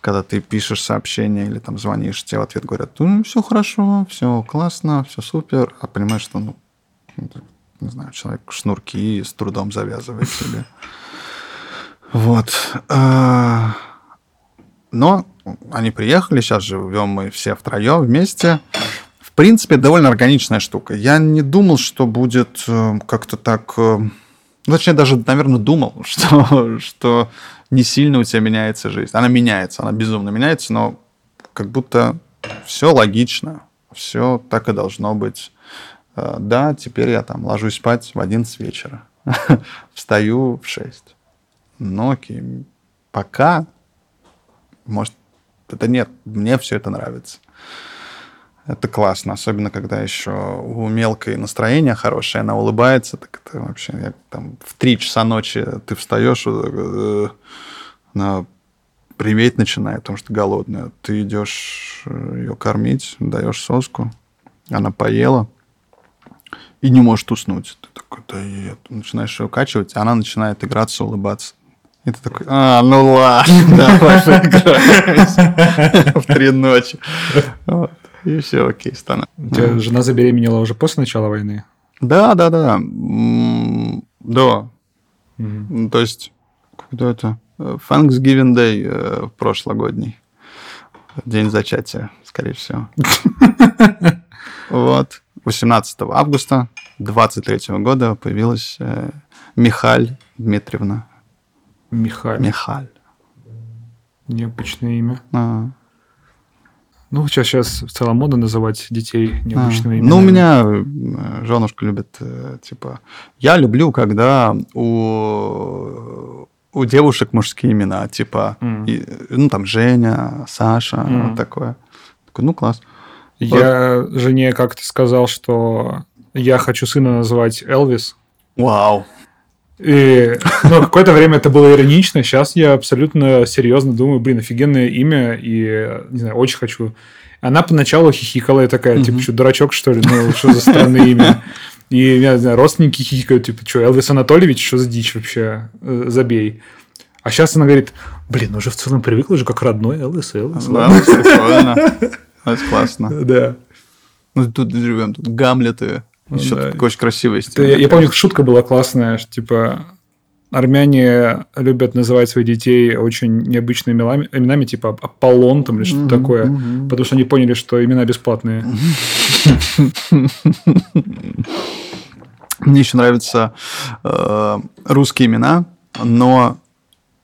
когда ты пишешь сообщение или там звонишь, тебе в ответ говорят, ну, все хорошо, все классно, все супер, а понимаешь, что, ну, не знаю, человек шнурки с трудом завязывает себе. Вот. А, но они приехали, сейчас живем мы все втроем вместе. В принципе, довольно органичная штука. Я не думал, что будет э, как-то так... Ну, точнее, даже, наверное, думал, что, что не сильно у тебя меняется жизнь. Она меняется, она безумно меняется, но как будто все логично, все так и должно быть. Э, да, теперь я там ложусь спать в 11 вечера, встаю в 6. Но окей, пока, может, это нет, мне все это нравится. Это классно, особенно когда еще у мелкой настроение хорошее, она улыбается, так это вообще, я, там, в три часа ночи ты встаешь, э, она приметь начинает, потому что голодная. Ты идешь э, ее кормить, даешь соску, она поела и не может уснуть. Ты такой, да и начинаешь ее качивать, она начинает играться, улыбаться. И ты такой, а, ну ладно, давай В три ночи. И все, окей, стану. У тебя жена забеременела уже после начала войны? Да, да, да. Да. То есть, когда это? Thanksgiving Day э, прошлогодний. День зачатия, скорее всего. Вот. 18 августа 23 года появилась э, Михаль Дмитриевна. Михаль. Михаль. Необычное имя. А. Ну, сейчас, сейчас в целом мода называть детей необычными а. именами. Ну, у меня э, женушка любит, э, типа... Я люблю, когда у, у девушек мужские имена, типа, mm. и, ну, там, Женя, Саша, mm. вот такое. Такой, ну, класс. Я вот. жене как-то сказал, что я хочу сына назвать Элвис. Вау. И ну, какое-то время это было иронично, сейчас я абсолютно серьезно думаю, блин, офигенное имя, и, не знаю, очень хочу. Она поначалу хихикала и такая, типа, что, дурачок, что ли? Ну, что за странное имя? И, я не знаю, родственники хихикают, типа, что, Элвис Анатольевич, что за дичь вообще? Э, забей. А сейчас она говорит, блин, уже в целом привыкла же как родной Элвис, Элвис. Да, прикольно. Это классно. Да. Ну, тут живем, тут Гамлеты. Еще да. такой очень красивый стиль. Я, я помню, шутка была классная, что, типа, армяне любят называть своих детей очень необычными именами, именами типа Аполлон там или что-то mm-hmm, такое, mm-hmm. потому что они поняли, что имена бесплатные. Мне еще нравятся э, русские имена, но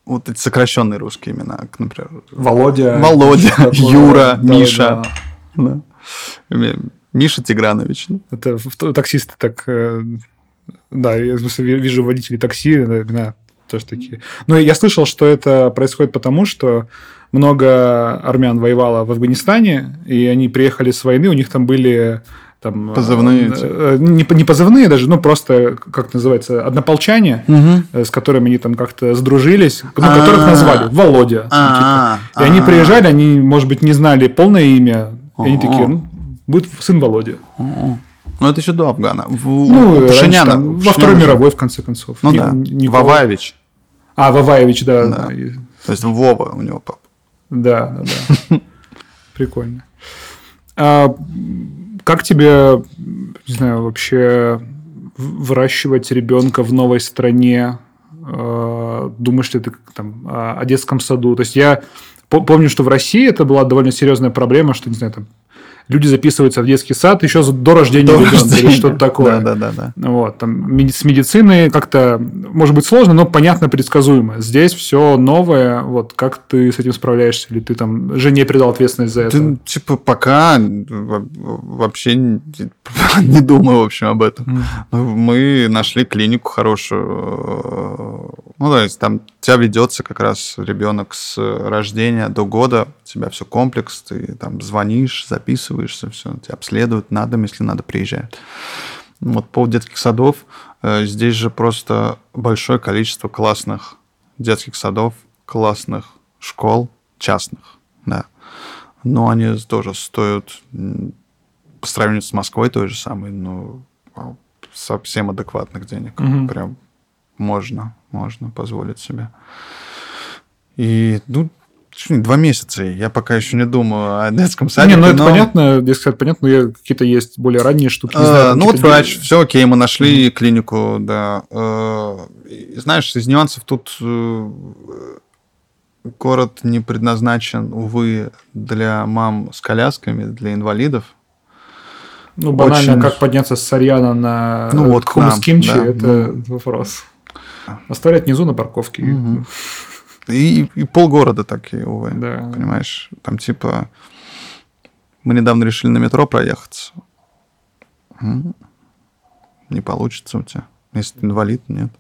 вот эти сокращенные русские имена, например. Володя. Володя, Юра, Миша. Миша Тигранович. Это таксисты так... Э, да, я вижу водителей такси, имена тоже такие. Но я слышал, что это происходит потому, что много армян воевало в Афганистане, и они приехали с войны, у них там были там, позывные. Э, не, не позывные даже, ну просто, как называется, однополчане, угу. с которыми они там как-то сдружились, ну, которых а. назвали Володя. Типа. И они приезжали, они, может быть, не знали полное имя, и они такие, ну, будет сын Володя. Ну, это еще до Афгана. В, ну, Пашиняна, там, во Второй мировой, в конце концов. Ну, не, да. Не Ваваевич. А, Ваваевич, да. да. То есть Вова у него папа. Да, да, да. Прикольно. А, как тебе, не знаю, вообще выращивать ребенка в новой стране? А, думаешь ли ты там, о детском саду? То есть я помню, что в России это была довольно серьезная проблема, что, не знаю, там люди записываются в детский сад еще до рождения до ребенка рождения. или что-то такое. Да, да, да, да. Вот, там, с медициной как-то, может быть, сложно, но понятно, предсказуемо. Здесь все новое. Вот как ты с этим справляешься? Или ты там жене передал ответственность за это? Ты, типа, пока вообще не, не думаю, в общем, об этом. Mm. Мы нашли клинику хорошую. Ну, то есть там тебя ведется как раз ребенок с рождения до года, тебя все комплекс, ты там звонишь, записываешься, все, тебя обследуют, надо, если надо, приезжают. Вот по детских садов, э, здесь же просто большое количество классных детских садов, классных школ, частных, да. Но они тоже стоят, по сравнению с Москвой той же самой, ну, совсем адекватных денег. Угу. Прям можно, можно позволить себе. И, ну, два месяца. Я пока еще не думаю о детском саде. Не, ну это но... понятно, детский сад понятно, но какие-то есть более ранние штуки. Не знаю, а, ну вот врач, все окей, мы нашли mm-hmm. клинику, да. А, знаешь, из нюансов тут э, город не предназначен, увы, для мам с колясками, для инвалидов. Ну, банально, Очень... как подняться с Сарьяна на ну, вот хумус кимчи, да, это ну... вопрос. Оставлять внизу на парковке. Угу. И, и полгорода такие, увы. Да. Понимаешь, там типа... Мы недавно решили на метро проехаться. Не получится у тебя. Если ты инвалид, нет.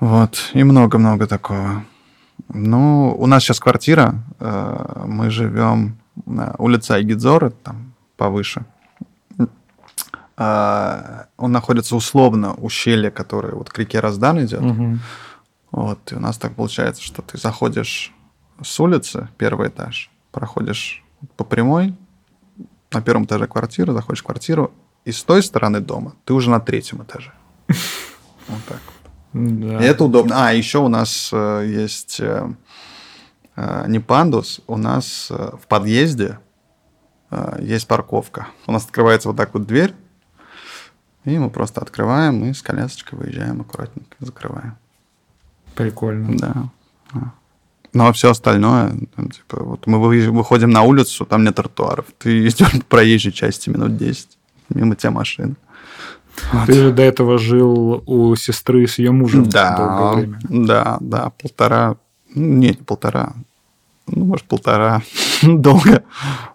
Вот. И много-много такого. Ну, у нас сейчас квартира. Э, мы живем на улице Айгидзора, там повыше. А, он находится условно ущелье, которое вот к реке Раздан идет. Угу. Вот, и у нас так получается, что ты заходишь с улицы, первый этаж, проходишь по прямой, на первом этаже квартира, заходишь в квартиру, и с той стороны дома ты уже на третьем этаже. Вот так Да. И это удобно. А, еще у нас э, есть э, э, не пандус, у нас э, в подъезде э, есть парковка. У нас открывается вот так вот дверь, и мы просто открываем и с колясочкой выезжаем аккуратненько, закрываем. Прикольно. Да. да. Ну, а все остальное, там, типа, вот мы вы- выходим на улицу, там нет тротуаров. Ты идешь по проезжей части минут 10, мимо тебя машин. Вот. Ты же до этого жил у сестры с ее мужем Да, долгое время. да, да, полтора, ну, нет, не полтора, ну, может, полтора, долго,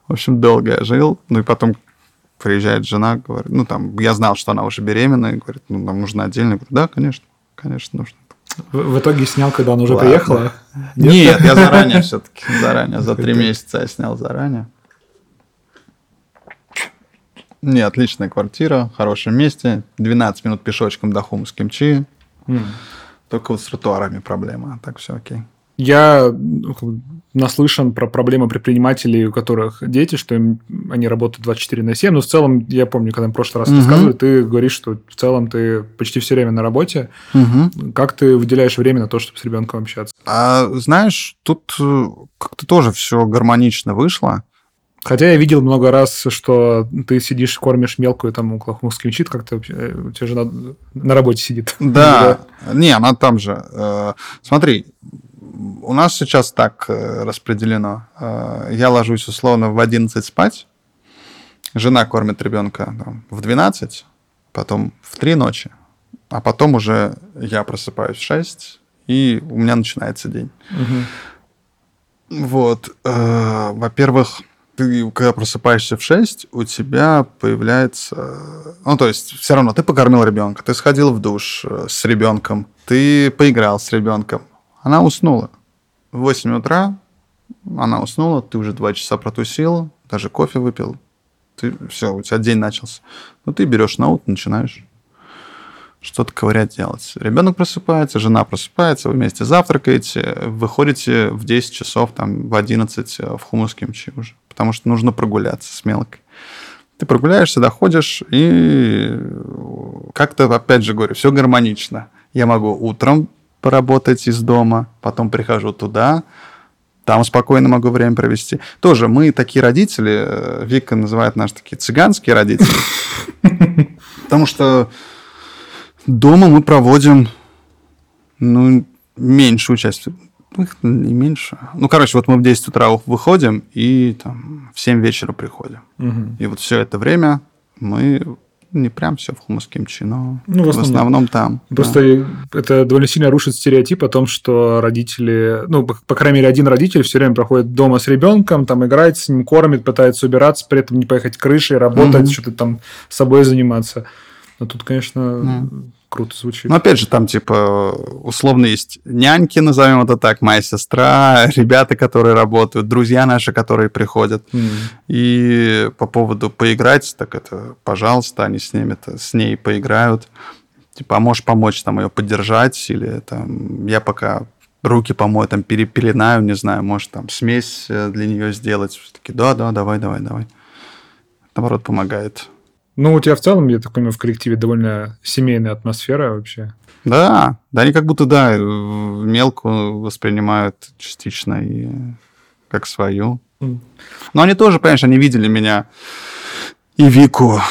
в общем, долго я жил, ну, и потом приезжает жена, говорит, ну, там, я знал, что она уже беременная, и говорит, ну, нам нужно отдельно, я говорю, да, конечно, конечно, нужно. В, итоге снял, когда она уже Ладно. приехала? Нет, я заранее все-таки, заранее, за три месяца я снял заранее. Не, отличная квартира, в хорошем месте, 12 минут пешочком до Хумс Кимчи, М. только вот с тротуарами проблема, а так все окей. Я ну, наслышан про проблемы предпринимателей, у которых дети, что им, они работают 24 на 7. Но в целом, я помню, когда мы в прошлый раз Мгм. рассказывали, ты говоришь, что в целом ты почти все время на работе. Мгм. Как ты выделяешь время на то, чтобы с ребенком общаться? А знаешь, тут э, как-то тоже все гармонично вышло. Хотя я видел много раз, что ты сидишь, кормишь мелкую там около хумскимчит, как ты, э, у тебя жена на работе сидит. Да, не, она там же. Э, Смотри, у нас сейчас так э, распределено. Э, Я ложусь условно в 11 спать, жена кормит ребенка там, в 12, потом в 3 ночи, а потом уже я просыпаюсь в 6, и у меня начинается день. Мгм. Вот, э, во-первых, ты, когда просыпаешься в 6, у тебя появляется... Ну, то есть, все равно ты покормил ребенка, ты сходил в душ с ребенком, ты поиграл с ребенком. Она уснула. В 8 утра она уснула, ты уже 2 часа протусил, даже кофе выпил. Ты, все, у тебя день начался. Ну, ты берешь ноут, начинаешь что-то ковырять делать. Ребенок просыпается, жена просыпается, вы вместе завтракаете, выходите в 10 часов, там, в 11 в хумус кимчи уже, потому что нужно прогуляться с мелкой. Ты прогуляешься, доходишь, и как-то, опять же говорю, все гармонично. Я могу утром поработать из дома, потом прихожу туда, там спокойно могу время провести. Тоже мы такие родители, э, Вика называет нас такие цыганские родители, потому что дома мы проводим, ну, меньшую часть, ну, их не меньше. Ну, короче, вот мы в 10 утра выходим и там в 7 вечера приходим. И вот все это время мы не прям все в хумус кимчи, но Ну, в в, основном. основном. там. да. Просто это довольно сильно рушит стереотип о том, что родители, ну, по, по крайней мере, один родитель все время проходит дома с ребенком, там играет с ним, кормит, пытается убираться, при этом не поехать крышей, работать, Мгм. что-то там с собой заниматься. Но тут, конечно, Мгм. Круто звучит. Ну, опять же, там, типа, условно есть няньки, назовем это так, моя сестра, ребята, которые работают, друзья наши, которые приходят. М. И по поводу поиграть, так это, пожалуйста, они с ними с ней поиграют. Типа, а можешь помочь там ее поддержать, или там я пока руки помою, там перепеленаю, не знаю, может там смесь э, для нее сделать. Такие, да, да, давай, давай, давай. Наоборот, помогает. Ну, у тебя в целом, я так понимаю, в коллективе довольно семейная атмосфера вообще. Да, да, они как будто, да, э, мелкую воспринимают частично и как свою. Но они тоже, понимаешь, они видели меня и Вику,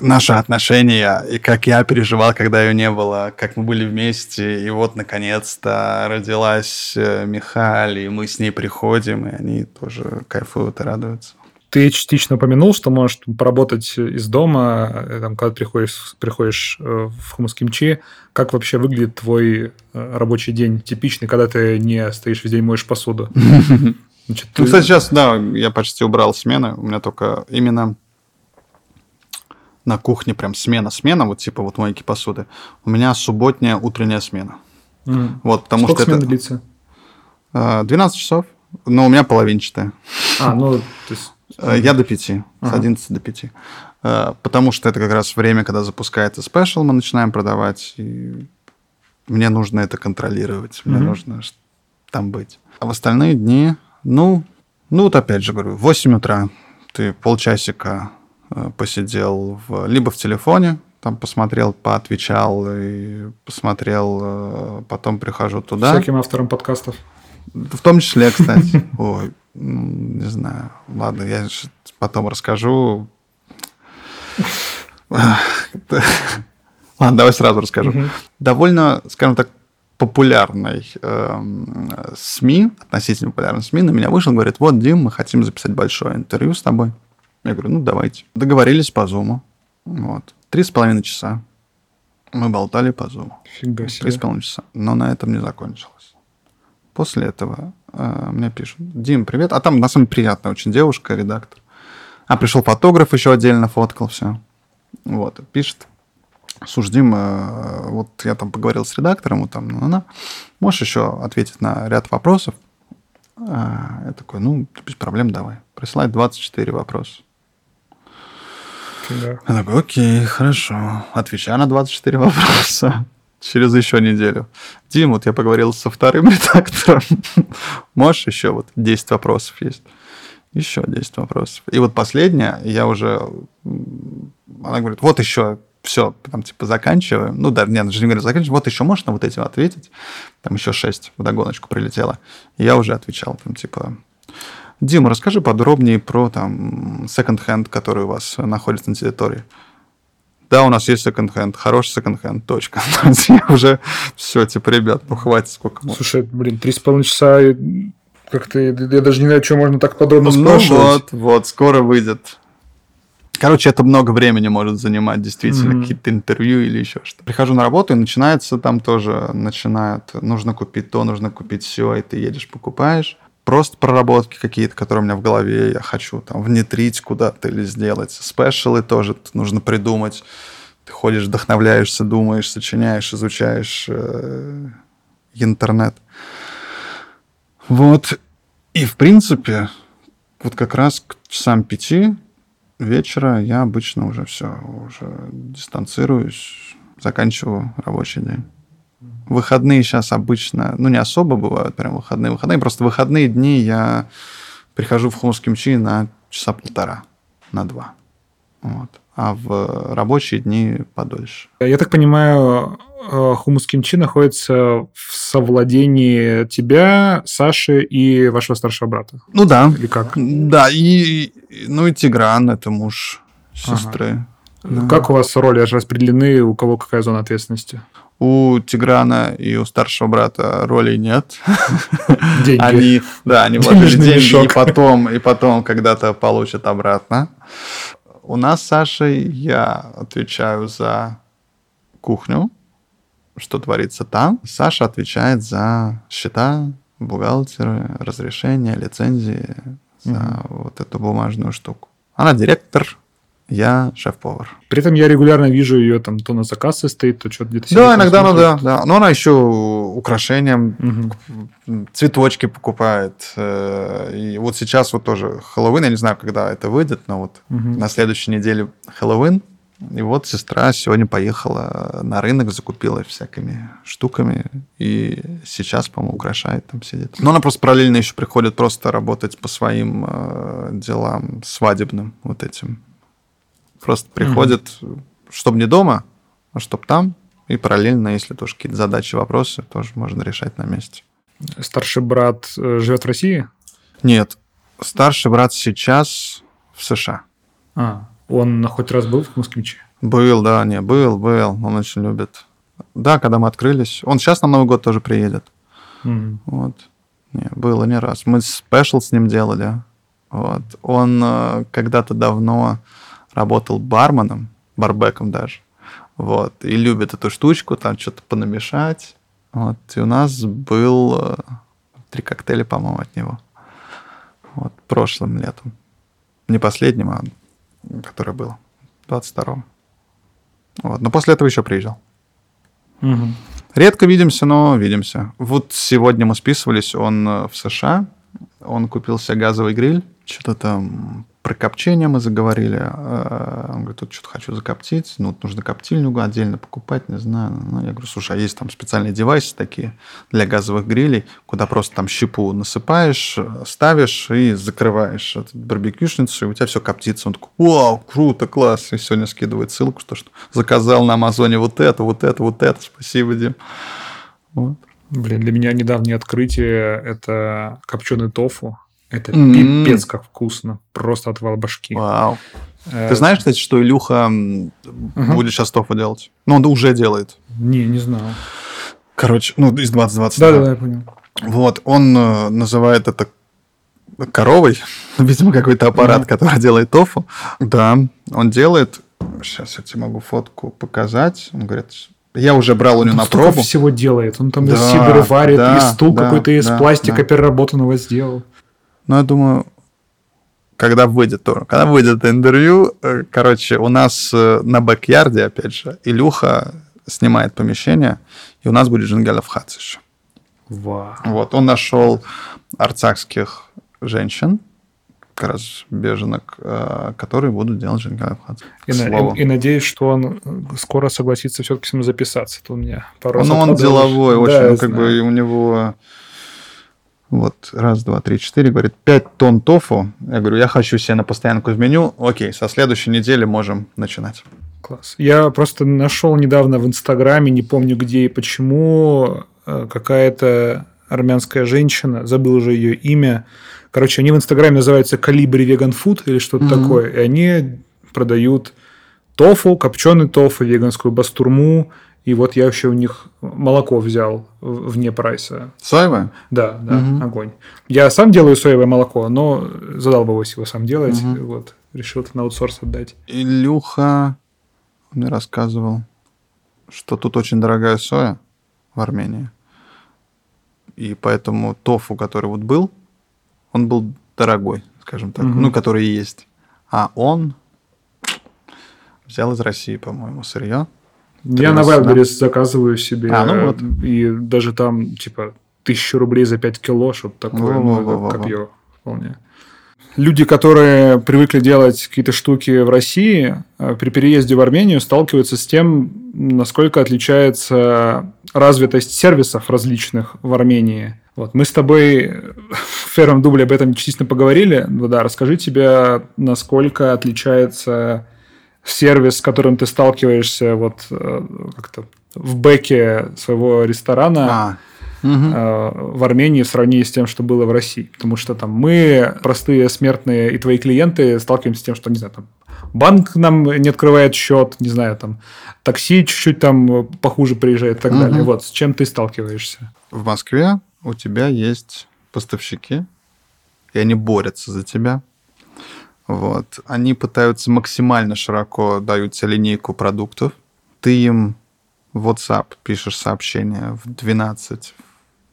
наши отношения, и как я переживал, когда ее не было, как мы были вместе, и вот, наконец-то, родилась э, Михаль, и мы с ней приходим, и они тоже кайфуют и радуются. Ты частично упомянул, что можешь поработать из дома, э, там, когда приходишь, приходишь э, в хумус кимчи. Как вообще выглядит твой э, рабочий день типичный, когда ты не стоишь весь день моешь посуду? Значит, Ну, ты- кстати, сейчас, да, я почти убрал смены. У меня только именно на кухне прям смена-смена, вот типа вот мойки посуды. У меня субботняя утренняя смена. М. Вот, потому Сколько что смен это длится? э, 12 часов, но у меня половинчатая. А, ну, то есть... Э, Я до 5, с Ага. 11 до 5. Э, Потому что это как раз время, когда запускается спешл, мы начинаем продавать. И мне нужно это контролировать. Мне Мгм. нужно там быть. А в остальные дни, ну, ну вот опять же говорю, в 8 утра ты полчасика э, посидел в, либо в телефоне, там посмотрел, поотвечал и посмотрел, потом прихожу туда. Всяким авторам подкастов. В том числе, кстати. Ой, не знаю. Ладно, я потом расскажу. Ладно, давай сразу расскажу. Довольно, скажем так, популярной э, СМИ, относительно популярной СМИ, на меня вышел, говорит, вот, Дим, мы хотим записать большое интервью с тобой. Я говорю, ну, давайте. Договорились по Зуму. Вот. Три с половиной часа. Мы болтали по Зуму. Фига себе. Три с половиной часа. Но на этом не закончилось. После этого мне пишут, Дим, привет. А там, на самом деле, приятная очень девушка, редактор. А пришел фотограф, еще отдельно фоткал все. Вот, пишет, Слушай, Дим, э, вот я там поговорил с редактором, вот там, ну, она, можешь еще ответить на ряд вопросов? А, я такой, ну, без проблем, давай. Присылает 24 вопроса. Фига. Я такой, окей, хорошо. Отвечаю на 24 вопроса через еще неделю. Дим, вот я поговорил со вторым редактором. Можешь еще вот 10 вопросов есть? Еще 10 вопросов. И вот последняя, я уже... Она говорит, вот еще все, там, типа, заканчиваем. Ну, да, нет, даже не говорю, заканчиваем. Вот еще можно вот этим ответить. Там еще шесть в догоночку прилетело. И я уже отвечал, там, типа, Дима, расскажи подробнее про, там, секонд-хенд, который у вас находится на территории. Да, у нас есть секонд-хенд, хороший секонд-хенд, точка. я уже все, типа, ребят, ну хватит, сколько можно. Слушай, блин, три с половиной часа, как-то я даже не знаю, что можно так подробно ну, спрашивать. вот, вот, скоро выйдет. Короче, это много времени может занимать, действительно, mm-hmm. какие-то интервью или еще что-то. Прихожу на работу, и начинается там тоже, начинают, нужно купить то, нужно купить все, и ты едешь, покупаешь. Просто проработки какие-то, которые у меня в голове, я хочу там внедрить куда-то или сделать. Спешалы тоже нужно придумать. Ты ходишь, вдохновляешься, думаешь, сочиняешь, изучаешь э, интернет. Вот. И, в принципе, вот как раз к часам пяти вечера я обычно уже все, уже дистанцируюсь, заканчиваю рабочий день. Выходные сейчас обычно, ну, не особо бывают прям выходные. Выходные, просто выходные дни я прихожу в Хумус Кимчи на часа полтора, на два. Вот. А в рабочие дни подольше. Я так понимаю, э, хумус кимчи находится в совладении тебя, Саши и вашего старшего брата. Ну да. Или как? Да, и ну и Тигран, это муж сестры. Ага. Как у вас роли распределены, у кого какая зона ответственности? У Тиграна и у старшего брата ролей нет. Деньги. Они, да, они вложили деньги и потом, и потом когда-то получат обратно. У нас с Сашей я отвечаю за кухню, что творится там. Саша отвечает за счета, бухгалтеры, разрешения, лицензии, за mm вот эту бумажную штуку. Она директор, я шеф-повар. При этом я регулярно вижу ее там то на заказ стоит, то что-то где-то Да, иногда, ну да, да. Но она еще украшением угу. цветочки покупает. Э, и вот сейчас вот тоже Хэллоуин, я не знаю, когда это выйдет, но вот угу. на следующей неделе Хэллоуин. И вот сестра сегодня поехала на рынок, закупила всякими штуками, и сейчас, по-моему, украшает там сидит. Но она просто параллельно еще приходит просто работать по своим э, делам свадебным вот этим. Просто приходит, mm чтобы не дома, а чтобы там, и параллельно, если тоже какие-то задачи, вопросы, тоже можно решать на месте. Старший брат э, живет в России? Нет, старший брат сейчас в США. А, он хоть раз был в Москвиче? Был, да, не, был, был. Он очень любит. Да, когда мы открылись. Он сейчас на Новый год тоже приедет. Mm. Вот. Не, было не раз. Мы спешл с ним делали. Вот. Он э, когда-то давно работал барменом, барбеком даже. Вот. И любит эту штучку, там что-то понамешать. Вот. И у нас был э, три коктейля, по-моему, от него. Вот. Прошлым летом. Не последним, а которое было. 22-го. Вот. Но после этого еще приезжал. Угу. Редко видимся, но видимся. Вот сегодня мы списывались, он э, в США, он купил себе газовый гриль, что-то там про копчение мы заговорили. Э, он говорит, тут что-то хочу закоптить. Ну, нужно коптильню отдельно покупать, не знаю. Ну, я говорю, слушай, а есть там специальные девайсы такие для газовых грилей, куда просто там щепу насыпаешь, ставишь и закрываешь барбекюшницу, и у тебя все коптится. Он такой, вау, круто, класс. И сегодня скидывает ссылку, что, что заказал на Амазоне вот это, вот это, вот это. Спасибо, Дим. Вот. Блин, для меня недавнее открытие – это копченый тофу. Это mm-hmm. пипец как вкусно. Просто отвал башки. Вау. Э, Ты знаешь, кстати, что Илюха uh-huh. будет сейчас тофу делать? Ну, он уже делает. Не, не знал. Короче, ну, из 2020. Да-да-да, я понял. Вот, он э, называет это коровой. Видимо, какой-то аппарат, uh-huh. который делает тофу. Да, он делает... Сейчас я тебе могу фотку показать. Он говорит, я уже брал у него на пробу. всего делает. Он там да, из сидоры варит, да, и стул да, какой-то из да, пластика да. переработанного сделал. Ну, я думаю, когда выйдет то, когда выйдет интервью, э, короче, у нас э, на бэк-ярде, опять же, Илюха снимает помещение, и у нас будет Джингалев Хац еще. Вау. Вот, он нашел арцахских женщин, как раз беженок, э, которые будут делать Джингалев Хац. И, и, и надеюсь, что он скоро согласится все-таки с ним записаться. Это у меня пару Ну, он деловой, очень, ну, как бы у него вот, раз, два, три, четыре. Говорит, пять тонн тофу. Я говорю, я хочу себе на постоянку в меню. Окей, со следующей недели можем начинать. Класс. Я просто нашел недавно в Инстаграме, не помню где и почему, э, какая-то армянская женщина, забыл уже ее имя. Короче, они в Инстаграме называются Калибри Веган Фуд или что-то mm-hmm. такое. И они продают тофу, копченый тофу, веганскую бастурму, и вот я еще у них молоко взял вне прайса. Соевое? Да, да, угу. огонь. Я сам делаю соевое молоко, но задалбываюсь его сам делать. Угу. Вот, решил это на аутсорс отдать. Илюха мне рассказывал, что тут очень дорогая соя в Армении. И поэтому тофу, который вот был, он был дорогой, скажем так, угу. ну, который есть. А он взял из России, по-моему, сырье я на Wildberries заказываю себе. А, ну вот. И даже там, типа, тысячу рублей за 5 кило, что-то такое. Во, ну, во, во, копье вполне. Люди, которые привыкли делать какие-то штуки в России, э, при переезде в Армению сталкиваются с тем, насколько отличается развитость сервисов различных в Армении. Вот. Мы с тобой в первом дубле об этом частично поговорили. Ну да, расскажи тебе, насколько отличается сервис, с которым ты сталкиваешься вот э, как-то в бэке своего ресторана а. угу. в Армении в сравнении с тем, что было в России. Потому что там мы, простые смертные, и твои клиенты сталкиваемся с тем, что, не знаю, там банк нам не открывает счет, не знаю, там такси чуть-чуть там похуже приезжает и так угу. далее. Вот с чем ты сталкиваешься? В Москве у тебя есть поставщики, и они борются за тебя. Вот. Они пытаются максимально широко дают тебе линейку продуктов. Ты им в WhatsApp пишешь сообщение в 12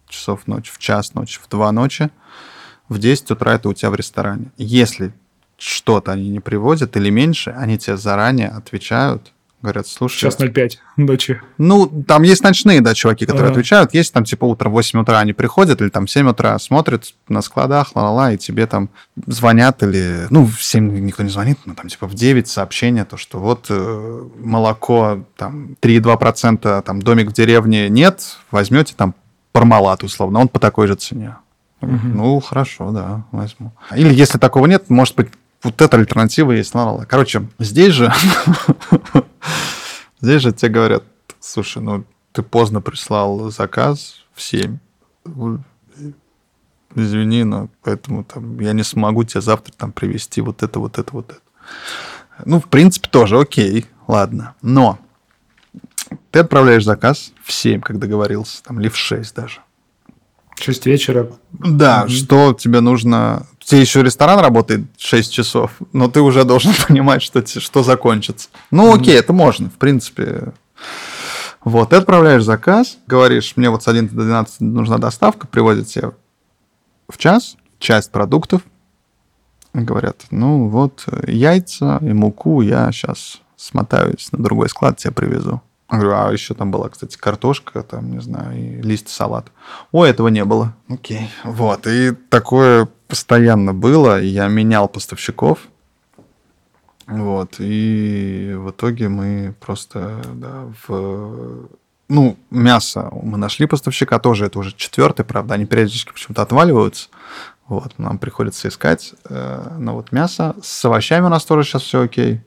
часов ночи, в час ночи, в 2 ночи. В 10 утра это у тебя в ресторане. Если что-то они не привозят или меньше, они тебе заранее отвечают, Говорят, слушай... Сейчас 05 ночи. Ну, там есть ночные, да, чуваки, которые ага. отвечают. Есть там, типа, утром 8 утра они приходят, или там в 7 утра смотрят на складах, ла-ла-ла, и тебе там звонят, или... Ну, в 7 никто не звонит, но там, типа, в 9 сообщение, то, что вот э, молоко, там, 3,2%, там, домик в деревне нет, возьмете там пармалат, условно, он по такой же цене. Угу. Ну, хорошо, да, возьму. Или если такого нет, может быть, вот эта альтернатива есть. Ла-ла-ла. Короче, здесь же, здесь же тебе говорят, слушай, ну ты поздно прислал заказ в 7. Извини, но поэтому там я не смогу тебе завтра там привезти вот это, вот это, вот это. Ну, в принципе, тоже окей, ладно. Но ты отправляешь заказ в 7, как договорился, там, или в 6 даже. 6 вечера. Да, mm-hmm. что тебе нужно... Тебе еще ресторан работает 6 часов, но ты уже должен понимать, что, что закончится. Ну, mm-hmm. окей, это можно, в принципе. Вот, ты отправляешь заказ, говоришь, мне вот с 11 до 12 нужна доставка, привозят тебе в час часть продуктов. Говорят, ну вот яйца и муку я сейчас смотаюсь на другой склад, тебе привезу. Говорю, а еще там была, кстати, картошка, там, не знаю, и лист салата. О, этого не было. Окей. Вот, и такое постоянно было. Я менял поставщиков. Вот. И в итоге мы просто да, в ну, мясо мы нашли поставщика тоже, это уже четвертый, правда, они периодически почему-то отваливаются. Вот, нам приходится искать. Э, но вот мясо. С овощами у нас тоже сейчас все окей.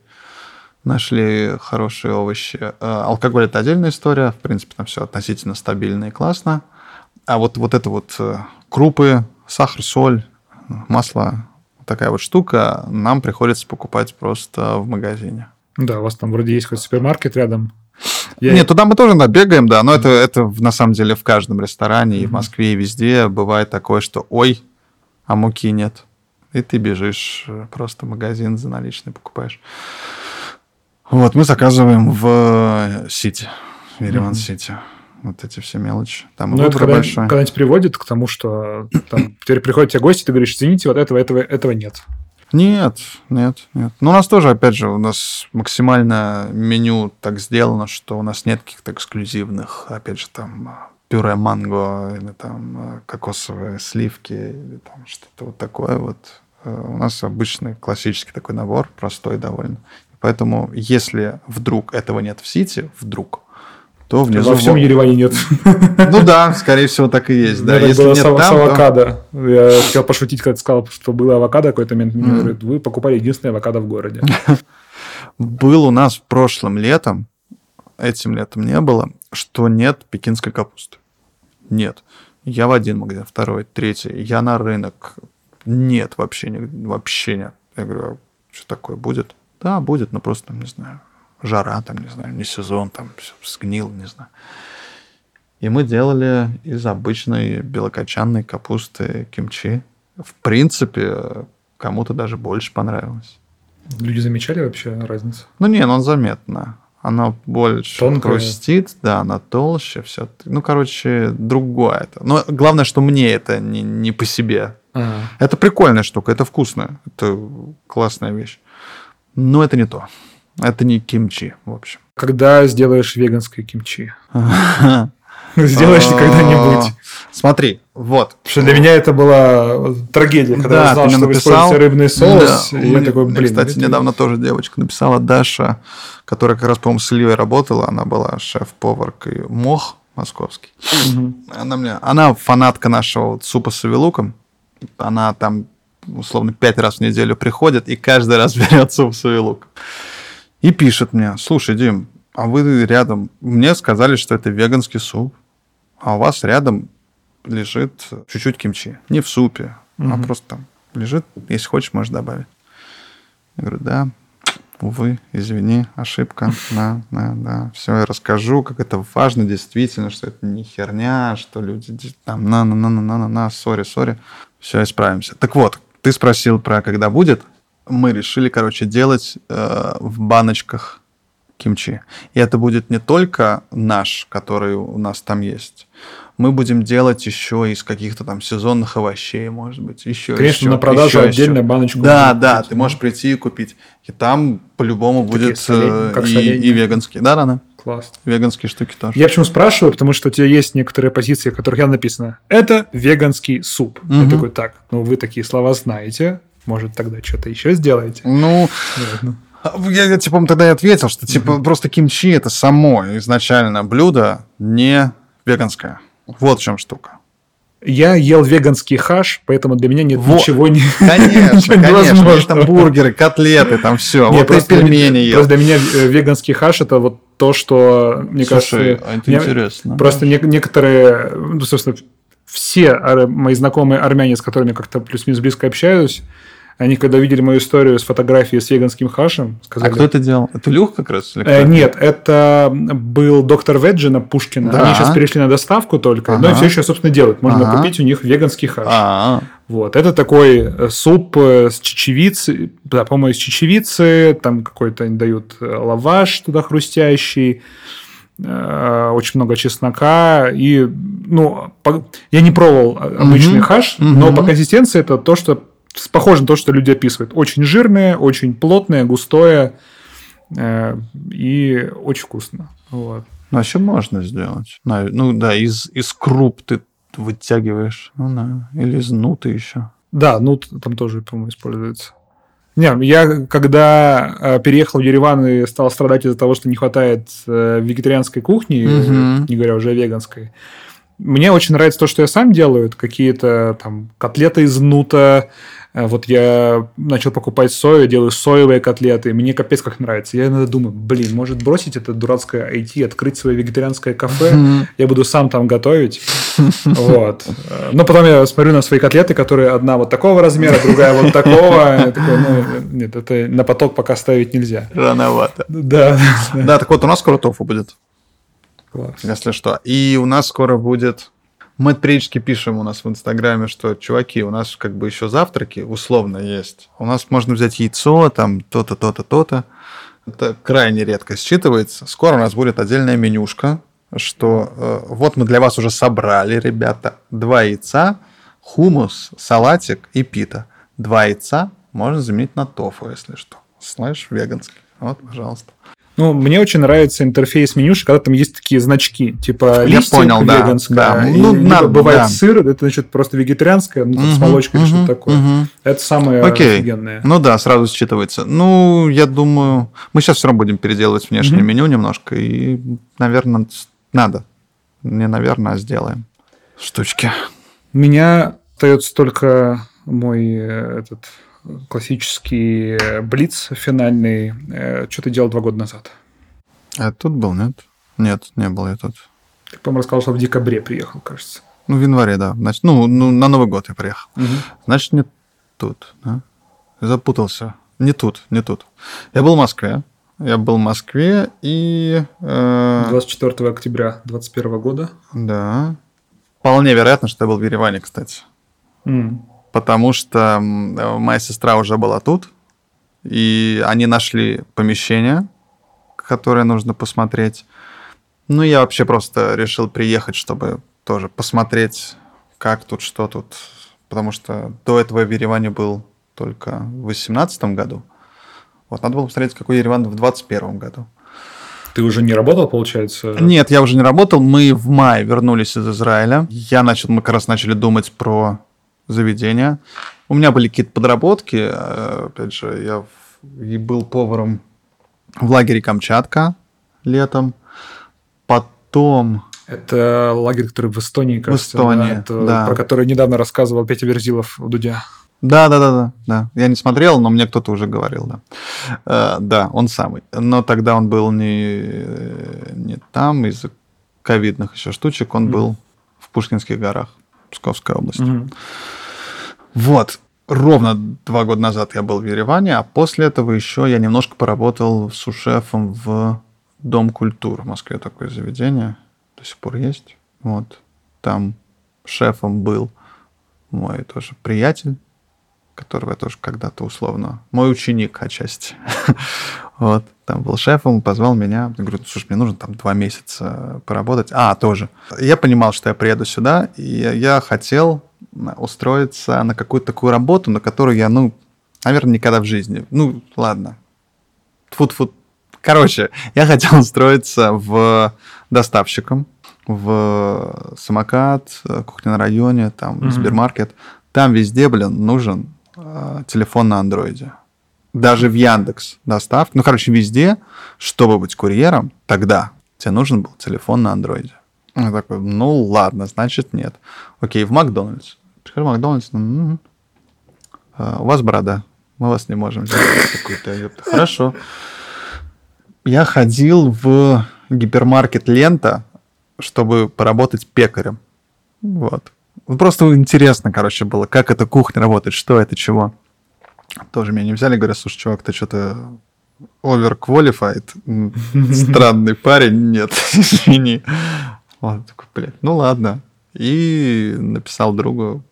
Нашли хорошие овощи. Э, алкоголь это отдельная история. В принципе, там все относительно стабильно и классно. А вот, вот это вот э, крупы, сахар, соль, масло, такая вот штука, нам приходится покупать просто в магазине. Да, у вас там вроде есть хоть супермаркет рядом. Я... Нет, туда мы тоже да, бегаем, да, но mm-hmm. это, это на самом деле в каждом ресторане mm-hmm. и в Москве, и везде бывает такое, что ой, а муки нет. И ты бежишь э, просто в магазин за наличные покупаешь. Вот, мы заказываем в Сити, в Ереван-Сити. Mm-hmm вот эти все мелочи. Там ну, это когда, большой. когда-нибудь приводит к тому, что там, теперь приходят тебе гости, ты говоришь, извините, вот этого, этого, этого нет. Нет, нет, нет. Ну, у нас тоже, опять же, у нас максимально меню так сделано, что у нас нет каких-то эксклюзивных, опять же, там, пюре манго, или там кокосовые сливки, или там что-то вот такое вот. Э, у нас обычный классический такой набор, простой довольно. Поэтому, если вдруг этого нет в Сити, вдруг, то внизу... Во всем Ереване нет. Ну да, скорее всего, так и есть. Да, если было нет с, там, авокадо. То... Я хотел пошутить, когда сказал, что было авокадо какой-то момент. Мне говорят, вы покупали единственное авокадо в городе. Был у нас в прошлом летом, этим летом не было, что нет пекинской капусты. Нет. Я в один магазин, второй, третий. Я на рынок. Нет, вообще, вообще нет. Я говорю, а что такое будет? Да, будет, но просто, не знаю, жара, там, не знаю, не сезон, там все сгнил, не знаю. И мы делали из обычной белокочанной капусты кимчи. В принципе, кому-то даже больше понравилось. Люди замечали вообще разницу? Ну, не, ну, он заметно. Она больше Тонкая. хрустит, да, она толще, все. Ну, короче, другое это. Но главное, что мне это не, не по себе. Ага. Это прикольная штука, это вкусно, это классная вещь. Но это не то. Это не кимчи, в общем. Когда сделаешь веганское кимчи? Сделаешь ли когда-нибудь? Смотри, вот. Потому что для меня это была трагедия, когда я знал, что вы используете рыбный соус. И я такой, блин. Кстати, недавно тоже девочка написала, Даша, которая как раз, по-моему, с Ильей работала, она была шеф-поваркой МОХ московский. Она, мне, она фанатка нашего супа с авилуком. Она там, условно, пять раз в неделю приходит и каждый раз берет суп с авилуком. И пишет мне, слушай, Дим, а вы рядом, мне сказали, что это веганский суп, а у вас рядом лежит чуть-чуть кимчи. Не в супе, угу. а просто там лежит, если хочешь, можешь добавить. Я говорю, да, увы, извини, ошибка, да, да, да. Все, я расскажу, как это важно действительно, что это не херня, что люди там на-на-на-на-на-на, сори, сори. Все, исправимся. Так вот, ты спросил про когда будет мы решили, короче, делать э, в баночках кимчи. И это будет не только наш, который у нас там есть. Мы будем делать еще из каких-то там сезонных овощей, может быть, еще. Конечно, еще, на продажу еще, отдельно еще. баночку. Да, да, купить, ты можешь прийти и купить. И там по-любому будет э, и, и веганский. Да, Рана? Класс. Веганские штуки тоже. Я почему спрашиваю, потому что у тебя есть некоторые позиции, в которых я написано «это веганский суп». Угу. Я такой, так, ну вы такие слова знаете, может, тогда что-то еще сделаете? Ну, я, я типа тогда и ответил, что типа mm-hmm. просто кимчи это само изначально блюдо не веганское. Вот в чем штука. Я ел веганский хаш, поэтому для меня нет вот. ничего не Конечно, конечно. Там бургеры, котлеты, там все. Нет, вот пельмени ел. Просто для меня э, веганский хаш это вот то, что, мне Слушай, кажется... это интересно. Просто не, некоторые, ну, собственно, все мои знакомые армяне, с которыми как-то плюс-минус близко общаюсь, они, когда видели мою историю с фотографией с веганским хашем, сказали... А кто это делал? Это Люх как раз? Э, нет, это был доктор Веджина Пушкина. Да. Они сейчас перешли на доставку только, ага. но все еще, собственно, делают. Можно ага. купить у них веганский хаш. А-а-а. Вот, это такой э, суп э, с чечевицы, да, по-моему, из чечевицы, там какой-то они дают э, лаваш туда хрустящий, очень много чеснока и ну я не пробовал обычный угу. хаш, угу. но по консистенции это то, что похоже на то, что люди описывают. Очень жирное, очень плотное, густое э, и очень вкусно. Вот. Ну, а еще можно сделать. Ну, да, из, из круп ты вытягиваешь. Ну, да. Или из нуты еще. Да, нут там тоже, по-моему, используется. Не, я когда э, переехал в Ереван и стал страдать из-за того, что не хватает э, вегетарианской кухни, Мгм. не говоря уже о веганской, мне очень нравится то, что я сам делаю. Это какие-то там котлеты из нута. Э, Вот я начал покупать сою, делаю соевые котлеты. Мне капец как нравится. Я иногда думаю, блин, может бросить это дурацкое IT, открыть свое вегетарианское кафе. Я буду сам там готовить. Вот. Э, Но потом я смотрю на свои котлеты, которые одна вот такого размера, другая вот такого. Такой, ну, нет, это на поток пока ставить нельзя. Рановато. Да. Да, так вот, у нас скоро тофу будет, Класс. если что. И у нас скоро будет... Мы периодически пишем у нас в Инстаграме, что, чуваки, у нас как бы еще завтраки условно есть. У нас можно взять яйцо, там то-то, то-то, то-то. Это крайне редко считывается. Скоро у нас будет отдельная менюшка, что э, вот мы для вас уже собрали, ребята, два яйца, хумус, салатик и пита. Два яйца можно заменить на тофу, если что. Слэш веганский. Вот, пожалуйста. Ну, мне очень нравится интерфейс менюши, когда там есть такие значки, типа Я листик понял, да, веганская, да. и Ну, либо надо, бывает да. сыр, это значит просто вегетарианское, ну, там, с молочкой мгм, что-то такое. мгм. Это самое Окей. офигенное. Ну да, сразу считывается. Ну, я думаю, мы сейчас все равно будем переделывать внешнее Мгм. меню немножко, и, наверное, надо. Не, наверное, а сделаем. Штучки. У меня остается только мой э, этот классический э, блиц финальный. Э, Что ты делал два года назад? А тут был, нет? Нет, не был я тут. Ты, по-моему, рассказал, что в декабре приехал, кажется. Ну, в январе, да. Значит, ну, ну, на Новый год я приехал. Значит, не тут, да? Запутался. Не тут, не тут. Я был в Москве. Я был в Москве и... э, 24 октября 2021 года. да. Вполне вероятно, что я был в Ереване, кстати. М. потому что моя сестра уже была тут, и они нашли помещение, которое нужно посмотреть. Ну, я вообще просто решил приехать, чтобы тоже посмотреть, как тут, что тут. Потому что до этого в Ереване был только в 2018 году. Вот, надо было посмотреть, какой Ереван в 2021 году. Ты уже не работал, получается? Нет, я уже не работал. Мы в мае вернулись из Израиля. Я начал, мы как раз начали думать про заведение. У меня были какие-то подработки. Э, Опять же, я в- и был поваром в лагере Камчатка летом. Потом... Это лагерь, который в Эстонии, кажется. Эстонии, это да. Про который недавно рассказывал Петя Верзилов у Дудя. Да, да, да, да, да. Я не смотрел, но мне кто-то уже говорил, да. Э, да, он самый. Но тогда он был не, не там из-за ковидных еще штучек, он Мгм. был в Пушкинских горах, Псковской области. Мгм. Вот. Ровно два года назад я был в Ереване, а после этого еще я немножко поработал сушефом в Дом культур в Москве такое заведение. До сих пор есть. Вот. Там шефом был мой тоже приятель, которого я тоже когда-то условно... Мой ученик отчасти. Вот. Там был шефом, позвал меня. Я говорю, слушай, мне нужно там два месяца поработать. А, тоже. Я понимал, что я приеду сюда, и я хотел устроиться на какую-то такую работу, на которую я, ну, наверное, никогда в жизни. Ну, ладно. Тфу-тфу. Короче, я хотел устроиться в доставщиком в самокат, э, кухня на районе, там, Мгм. Сбермаркет. Там везде, блин, нужен э, телефон на андроиде. Даже в Яндекс доставка. Ну, короче, везде, чтобы быть курьером, тогда тебе нужен был телефон на андроиде. Я такой, ну ладно, значит нет. Окей, в Макдональдс. Прихожу в Макдональдс, ну, а, у вас борода, мы вас не можем взять. Я такой, «Да, ёпта, Хорошо. Я ходил в гипермаркет Лента, чтобы поработать пекарем. Вот. Ну, Просто интересно, короче, было, как эта кухня работает, что это, чего. Тоже меня не взяли, говорят, слушай, чувак, ты что-то overqualified, странный парень, нет, извини. Вот, такой, блядь, ну ладно. И написал другу,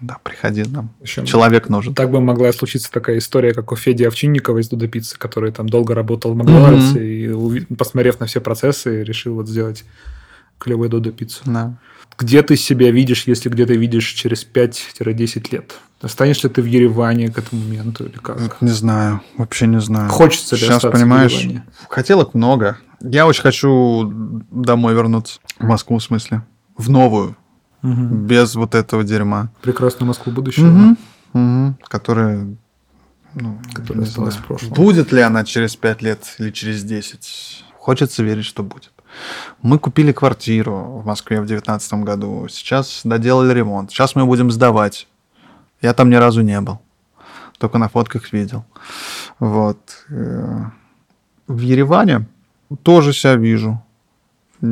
да, приходи нам, общем, человек нужен. Так бы могла случиться такая история, как у Феди Овчинникова из Дуда Пиццы, который там долго работал в Макдональдсе Мгм. и, посмотрев на все процессы, решил вот сделать клевую Дуда Пиццу. Да. Где ты себя видишь, если где ты видишь через 5-10 лет? Останешься ли ты в Ереване к этому моменту или как? Не знаю, вообще не знаю. Хочется ли Сейчас, понимаешь, в Ереване? хотелок много. Я очень хочу домой вернуться. В Москву, в смысле. В новую. Мгм. Без вот этого дерьма. Прекрасную Москву будущего. Мгм. Мгм. Которая Ну, Которая осталась в прошлом. Будет ли она через 5 лет или через 10? Хочется верить, что будет. Мы купили квартиру в Москве в 2019 году. Сейчас доделали ремонт. Сейчас мы будем сдавать. Я там ни разу не был. Только на фотках видел. Вот. Э, В Ереване тоже себя вижу. У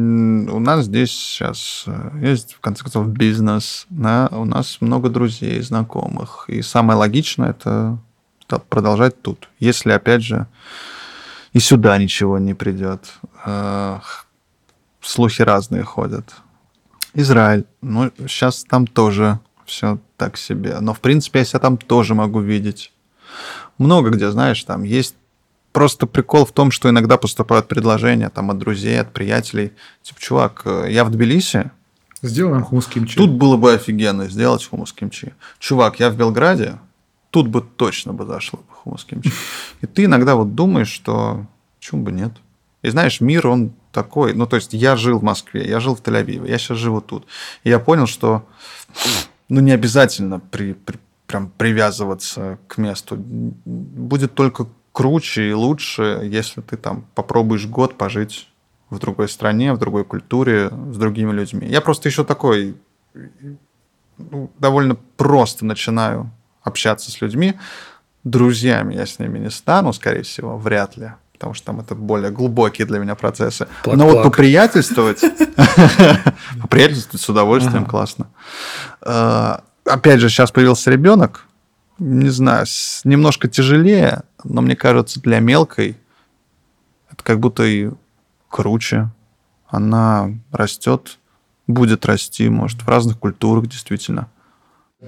нас здесь сейчас э, есть, в конце концов, бизнес. да, У нас много друзей, знакомых. И самое логичное это продолжать тут. Если, опять же, и сюда ничего не придет. Слухи разные ходят. Израиль. Ну, сейчас там тоже все так себе. Но, в принципе, я себя там тоже могу видеть. Много где, знаешь, там есть просто прикол в том, что иногда поступают предложения там от друзей, от приятелей. Типа, чувак, э, я в Тбилиси, Сделаем хумус кимчи. Тут было бы офигенно сделать хумус кимчи. Чувак, я в Белграде, тут бы точно бы зашло бы хумус кимчи. И ты иногда вот думаешь, что почему бы нет? И знаешь, мир, он такой, ну, то есть я жил в Москве, я жил в Тель-Авиве, я сейчас живу тут. И я понял, что ну, не обязательно при, при- прям привязываться к месту. Будет только круче и лучше, если ты там попробуешь год пожить в другой стране, в другой культуре, с другими людьми. Я просто еще такой ну, довольно просто начинаю общаться с людьми. Друзьями я с ними не стану, скорее всего, вряд ли. Потому что там это более глубокие для меня процессы. Но вот Плак-плак. поприятельствовать, поприятельствовать с удовольствием классно. Э, Опять же, сейчас появился ребенок. Не знаю, немножко тяжелее, но мне кажется, для мелкой это как будто и круче. Она растет, будет расти, может, в разных культурах действительно.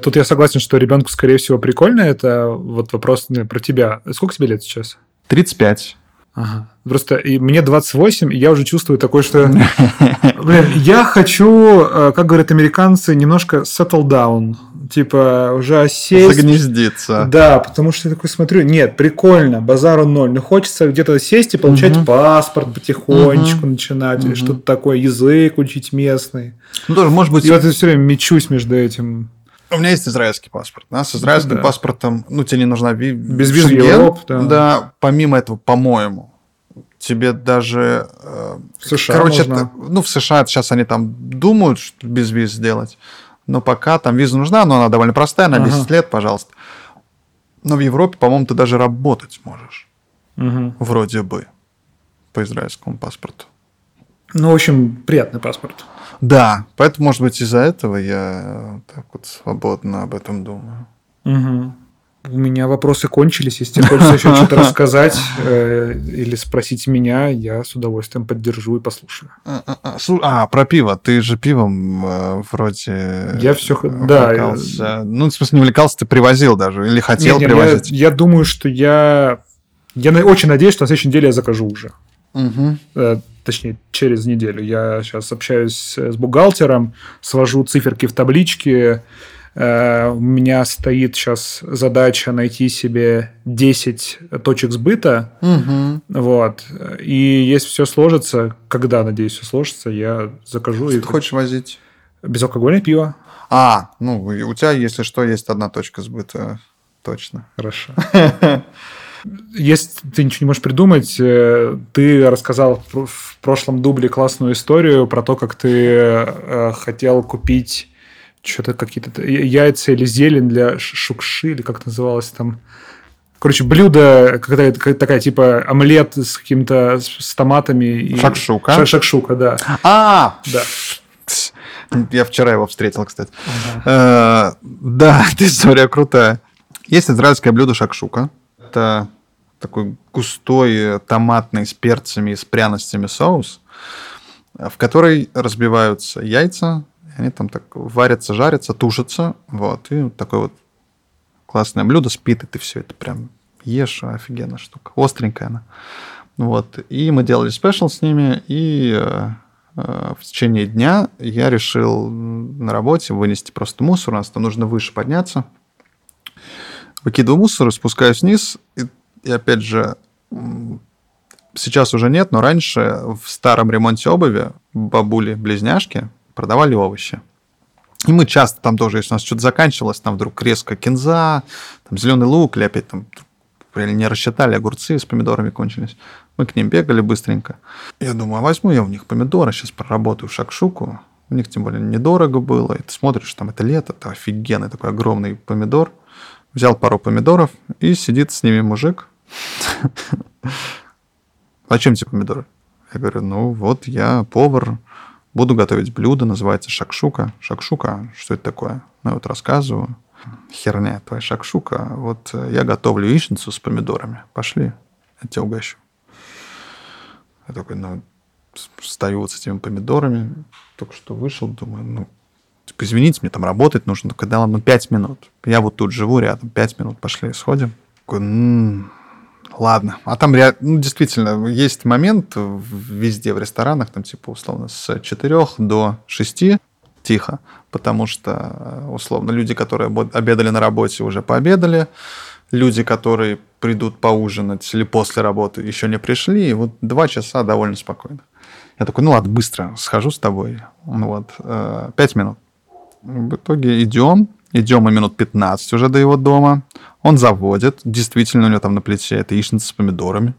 Тут я согласен, что ребенку, скорее всего, прикольно. Это вот вопрос ну, про тебя. Сколько тебе лет сейчас? 35. Ага. Просто и мне 28, и я уже чувствую такое, что... Блин, я хочу, э, как говорят американцы, немножко settle down. Типа уже сесть. Загнездиться. Да, потому что я такой смотрю, нет, прикольно, базару ноль. Но хочется где-то сесть и получать Мгм. паспорт потихонечку Мгм. начинать, или Мгм. что-то такое, язык учить местный. Ну, тоже, может быть, И вот я все время мечусь между этим. У меня есть израильский паспорт. Да? С израильским Да. паспортом, ну, тебе не нужна ви... Без визы. Европу, да. Да, помимо этого, по-моему, тебе даже... э, В США Короче, можно. это- ну, в США сейчас они там думают, что без виз сделать. Но пока там виза нужна, но она довольно простая, на Ага. 10 лет, пожалуйста. Но в Европе, по-моему, ты даже работать можешь. Мгм. Вроде бы. По израильскому паспорту. Ну, в общем, приятный паспорт. Да, поэтому, может быть, из-за этого я так вот свободно об этом думаю. Мгм. У меня вопросы кончились. Если тебе хочется еще что-то рассказать э, или спросить меня, я с удовольствием поддержу и послушаю. А, а, а, а, про пиво. Ты же пивом э, вроде... Я всё х- да. Ну, в смысле, не увлекался, ты привозил даже. Или хотел Нет, нет, я, привозить. я думаю, что я... Я очень надеюсь, что на следующей неделе я закажу уже. Э, точнее, через неделю. Я сейчас общаюсь с бухгалтером, свожу циферки в табличке. Э, У меня стоит сейчас задача найти себе 10 точек сбыта. Мгм. Вот. И если все сложится, когда, надеюсь, все сложится, я закажу Что и ты хочешь возить? безалкогольное пиво. А, ну, у тебя, если что, есть одна точка сбыта. Точно. Хорошо. Если ты ничего не можешь придумать, э, ты рассказал в прошлом дубле классную историю про то, как ты э, хотел купить что-то какие-то яйца или зелень для шукши, или как называлось там. Короче, блюдо, какая такая типа омлет с каким-то с, томатами. И... Шакшука? Ша- шакшука, да. А, Да. я вчера его встретил, кстати. Э, Да, эта история крутая. Есть израильское блюдо шакшука. Это такой густой э, томатный с перцами и с пряностями соус, э, в который разбиваются яйца, они там так варятся, жарятся, тушатся. Вот. И вот такое вот классное блюдо спит, и ты все это прям ешь, офигенная штука. Остренькая она. Вот. И мы делали спешл с ними, и э, в течение дня я решил на работе вынести просто мусор. У нас там нужно выше подняться. Выкидываю мусор, спускаюсь вниз. И, и опять же, сейчас уже нет, но раньше в старом ремонте обуви бабули-близняшки продавали овощи. И мы часто там тоже, если у нас что-то заканчивалось, там вдруг резко кинза, там зеленый лук или опять там или не рассчитали, огурцы с помидорами кончились. Мы к ним бегали быстренько. Я думаю, а возьму я у них помидоры, сейчас проработаю шакшуку. У них, тем более, недорого было. И ты смотришь, там это лето, это офигенный такой огромный помидор. Взял пару помидоров, и сидит с ними мужик. Зачем тебе помидоры? Я говорю, ну вот я повар, буду готовить блюдо, называется шакшука. Шакшука, что это такое? Ну вот рассказываю. Херня твоя шакшука. Вот я готовлю яичницу с помидорами. Пошли, я тебя угощу. Я такой, ну, стою вот с этими помидорами, только что вышел, думаю, ну, типа, извините, мне там работать нужно, только да ладно, пять минут. Я вот тут живу рядом, пять минут, пошли, сходим. Такой, ладно. А там, ну, действительно, есть момент везде в ресторанах, там, типа, условно, с 4 до 6 тихо, потому что, условно, люди, которые обедали на работе, уже пообедали, люди, которые придут поужинать или после работы, еще не пришли, и вот два часа довольно спокойно. Я такой, ну ладно, быстро схожу с тобой. Вот, э, пять минут. В итоге идем, идем и минут 15 уже до его дома. Он заводит, действительно, у него там на плите это яичница с помидорами.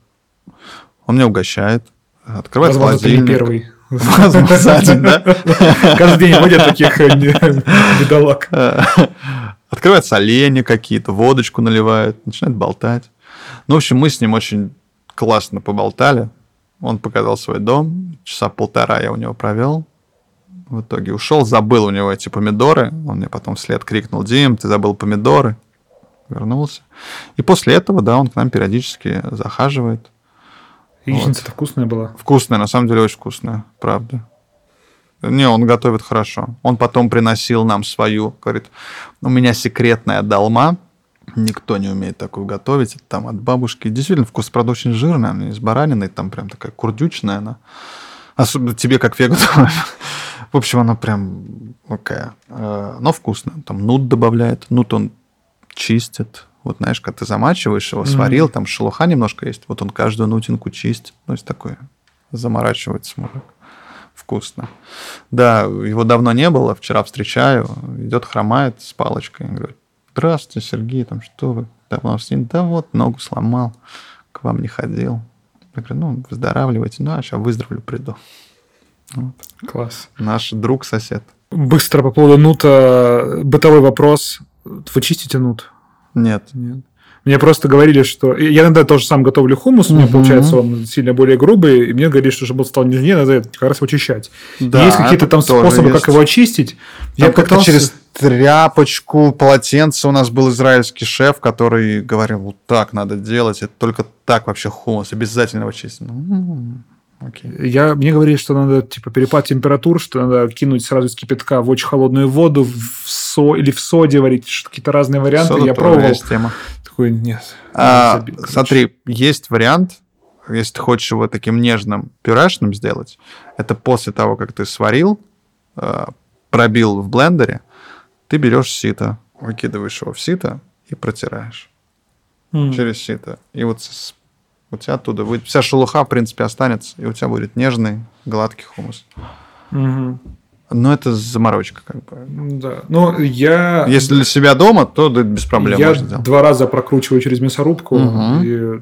Он меня угощает, открывает Возможно, холодильник. ты не первый. Возможно, день, да? Каждый день водят таких э, бедолаг. Открывает соленья какие-то, водочку наливает, начинает болтать. Ну, в общем, мы с ним очень классно поболтали. Он показал свой дом, часа полтора я у него провел. В итоге ушел, забыл у него эти помидоры. Он мне потом вслед крикнул, Дим, ты забыл помидоры. Вернулся. И после этого, да, он к нам периодически захаживает. Яичница-то вот. вкусная была? Вкусная, на самом деле очень вкусная, правда. Не, он готовит хорошо. Он потом приносил нам свою, говорит, у меня секретная долма, Никто не умеет такую готовить. Это там от бабушки. Действительно, вкус, правда, очень жирный. Она из баранины, там прям такая курдючная она. Особенно тебе, как вегану. В общем, она прям такая. Э, но вкусно. Там нут добавляет. Нут он чистит. Вот знаешь, когда ты замачиваешь его, сварил, там шелуха немножко есть. Вот он каждую нутинку чистит. Ну, есть такое. Заморачивается мужик. Вкусно. Да, его давно не было. Вчера встречаю. Идет, хромает с палочкой. Говорит, Здравствуйте, Сергей, там что вы? Давно с ним? Да вот, ногу сломал, к вам не ходил. Я говорю, ну, выздоравливайте, ну, а сейчас выздоровлю, приду. Вот. Класс. Наш друг-сосед. Быстро по поводу нута. Бытовой вопрос. Вы чистите нут? Нет. Нет. Мне просто говорили, что... Я иногда тоже сам готовлю хумус, у меня получается он сильно более грубый, и мне говорили, что чтобы он стал нежнее, надо как раз очищать. Да, есть какие-то там способы, есть. как его очистить. Там я как-то через тряпочку, полотенце у нас был израильский шеф, который говорил, вот так надо делать, это только так вообще хумус, обязательно его чистить. Okay. Я, мне говорили, что надо типа перепад температур, что надо кинуть сразу из кипятка в очень холодную воду, в со или в соде варить, какие-то разные варианты. Сода я пробовал. Тема такой, нет. А, забил, смотри, есть вариант, если ты хочешь его таким нежным пюрешным сделать, это после того, как ты сварил, э, пробил в блендере, ты берешь сито, выкидываешь его в сито и протираешь mm. через сито. И вот у тебя оттуда будет вся шелуха, в принципе, останется, и у тебя будет нежный, гладкий хумус. Mm-hmm. Но это заморочка, как бы. Да. Ну, я... Если для себя дома, то это без проблем я можно сделать. два раза прокручиваю через мясорубку, угу. и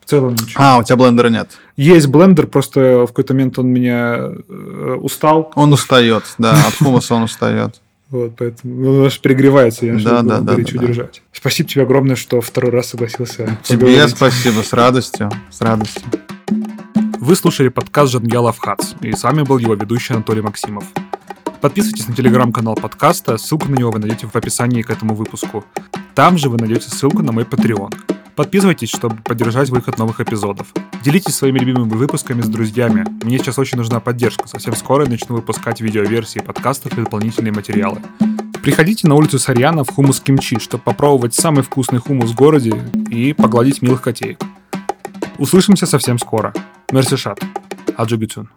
в целом ничего. А, у тебя блендера нет? Есть блендер, просто в какой-то момент он меня э, устал. Он устает, да, от хумуса он устает. Вот, поэтому ну, аж перегревается, я да, да, да, горячо да, держать. Спасибо тебе огромное, что второй раз согласился. Тебе поговорить. спасибо, с радостью, с радостью. Вы слушали подкаст Жангела Хац, и с вами был его ведущий Анатолий Максимов. Подписывайтесь на телеграм-канал подкаста, ссылку на него вы найдете в описании к этому выпуску. Там же вы найдете ссылку на мой Patreon. Подписывайтесь, чтобы поддержать выход новых эпизодов. Делитесь своими любимыми выпусками с друзьями. Мне сейчас очень нужна поддержка. Совсем скоро я начну выпускать видеоверсии подкастов и дополнительные материалы. Приходите на улицу Сарьяна в хумус кимчи, чтобы попробовать самый вкусный хумус в городе и погладить милых котеек. Услышимся совсем скоро. Մերսի շատ. Հաջողություն.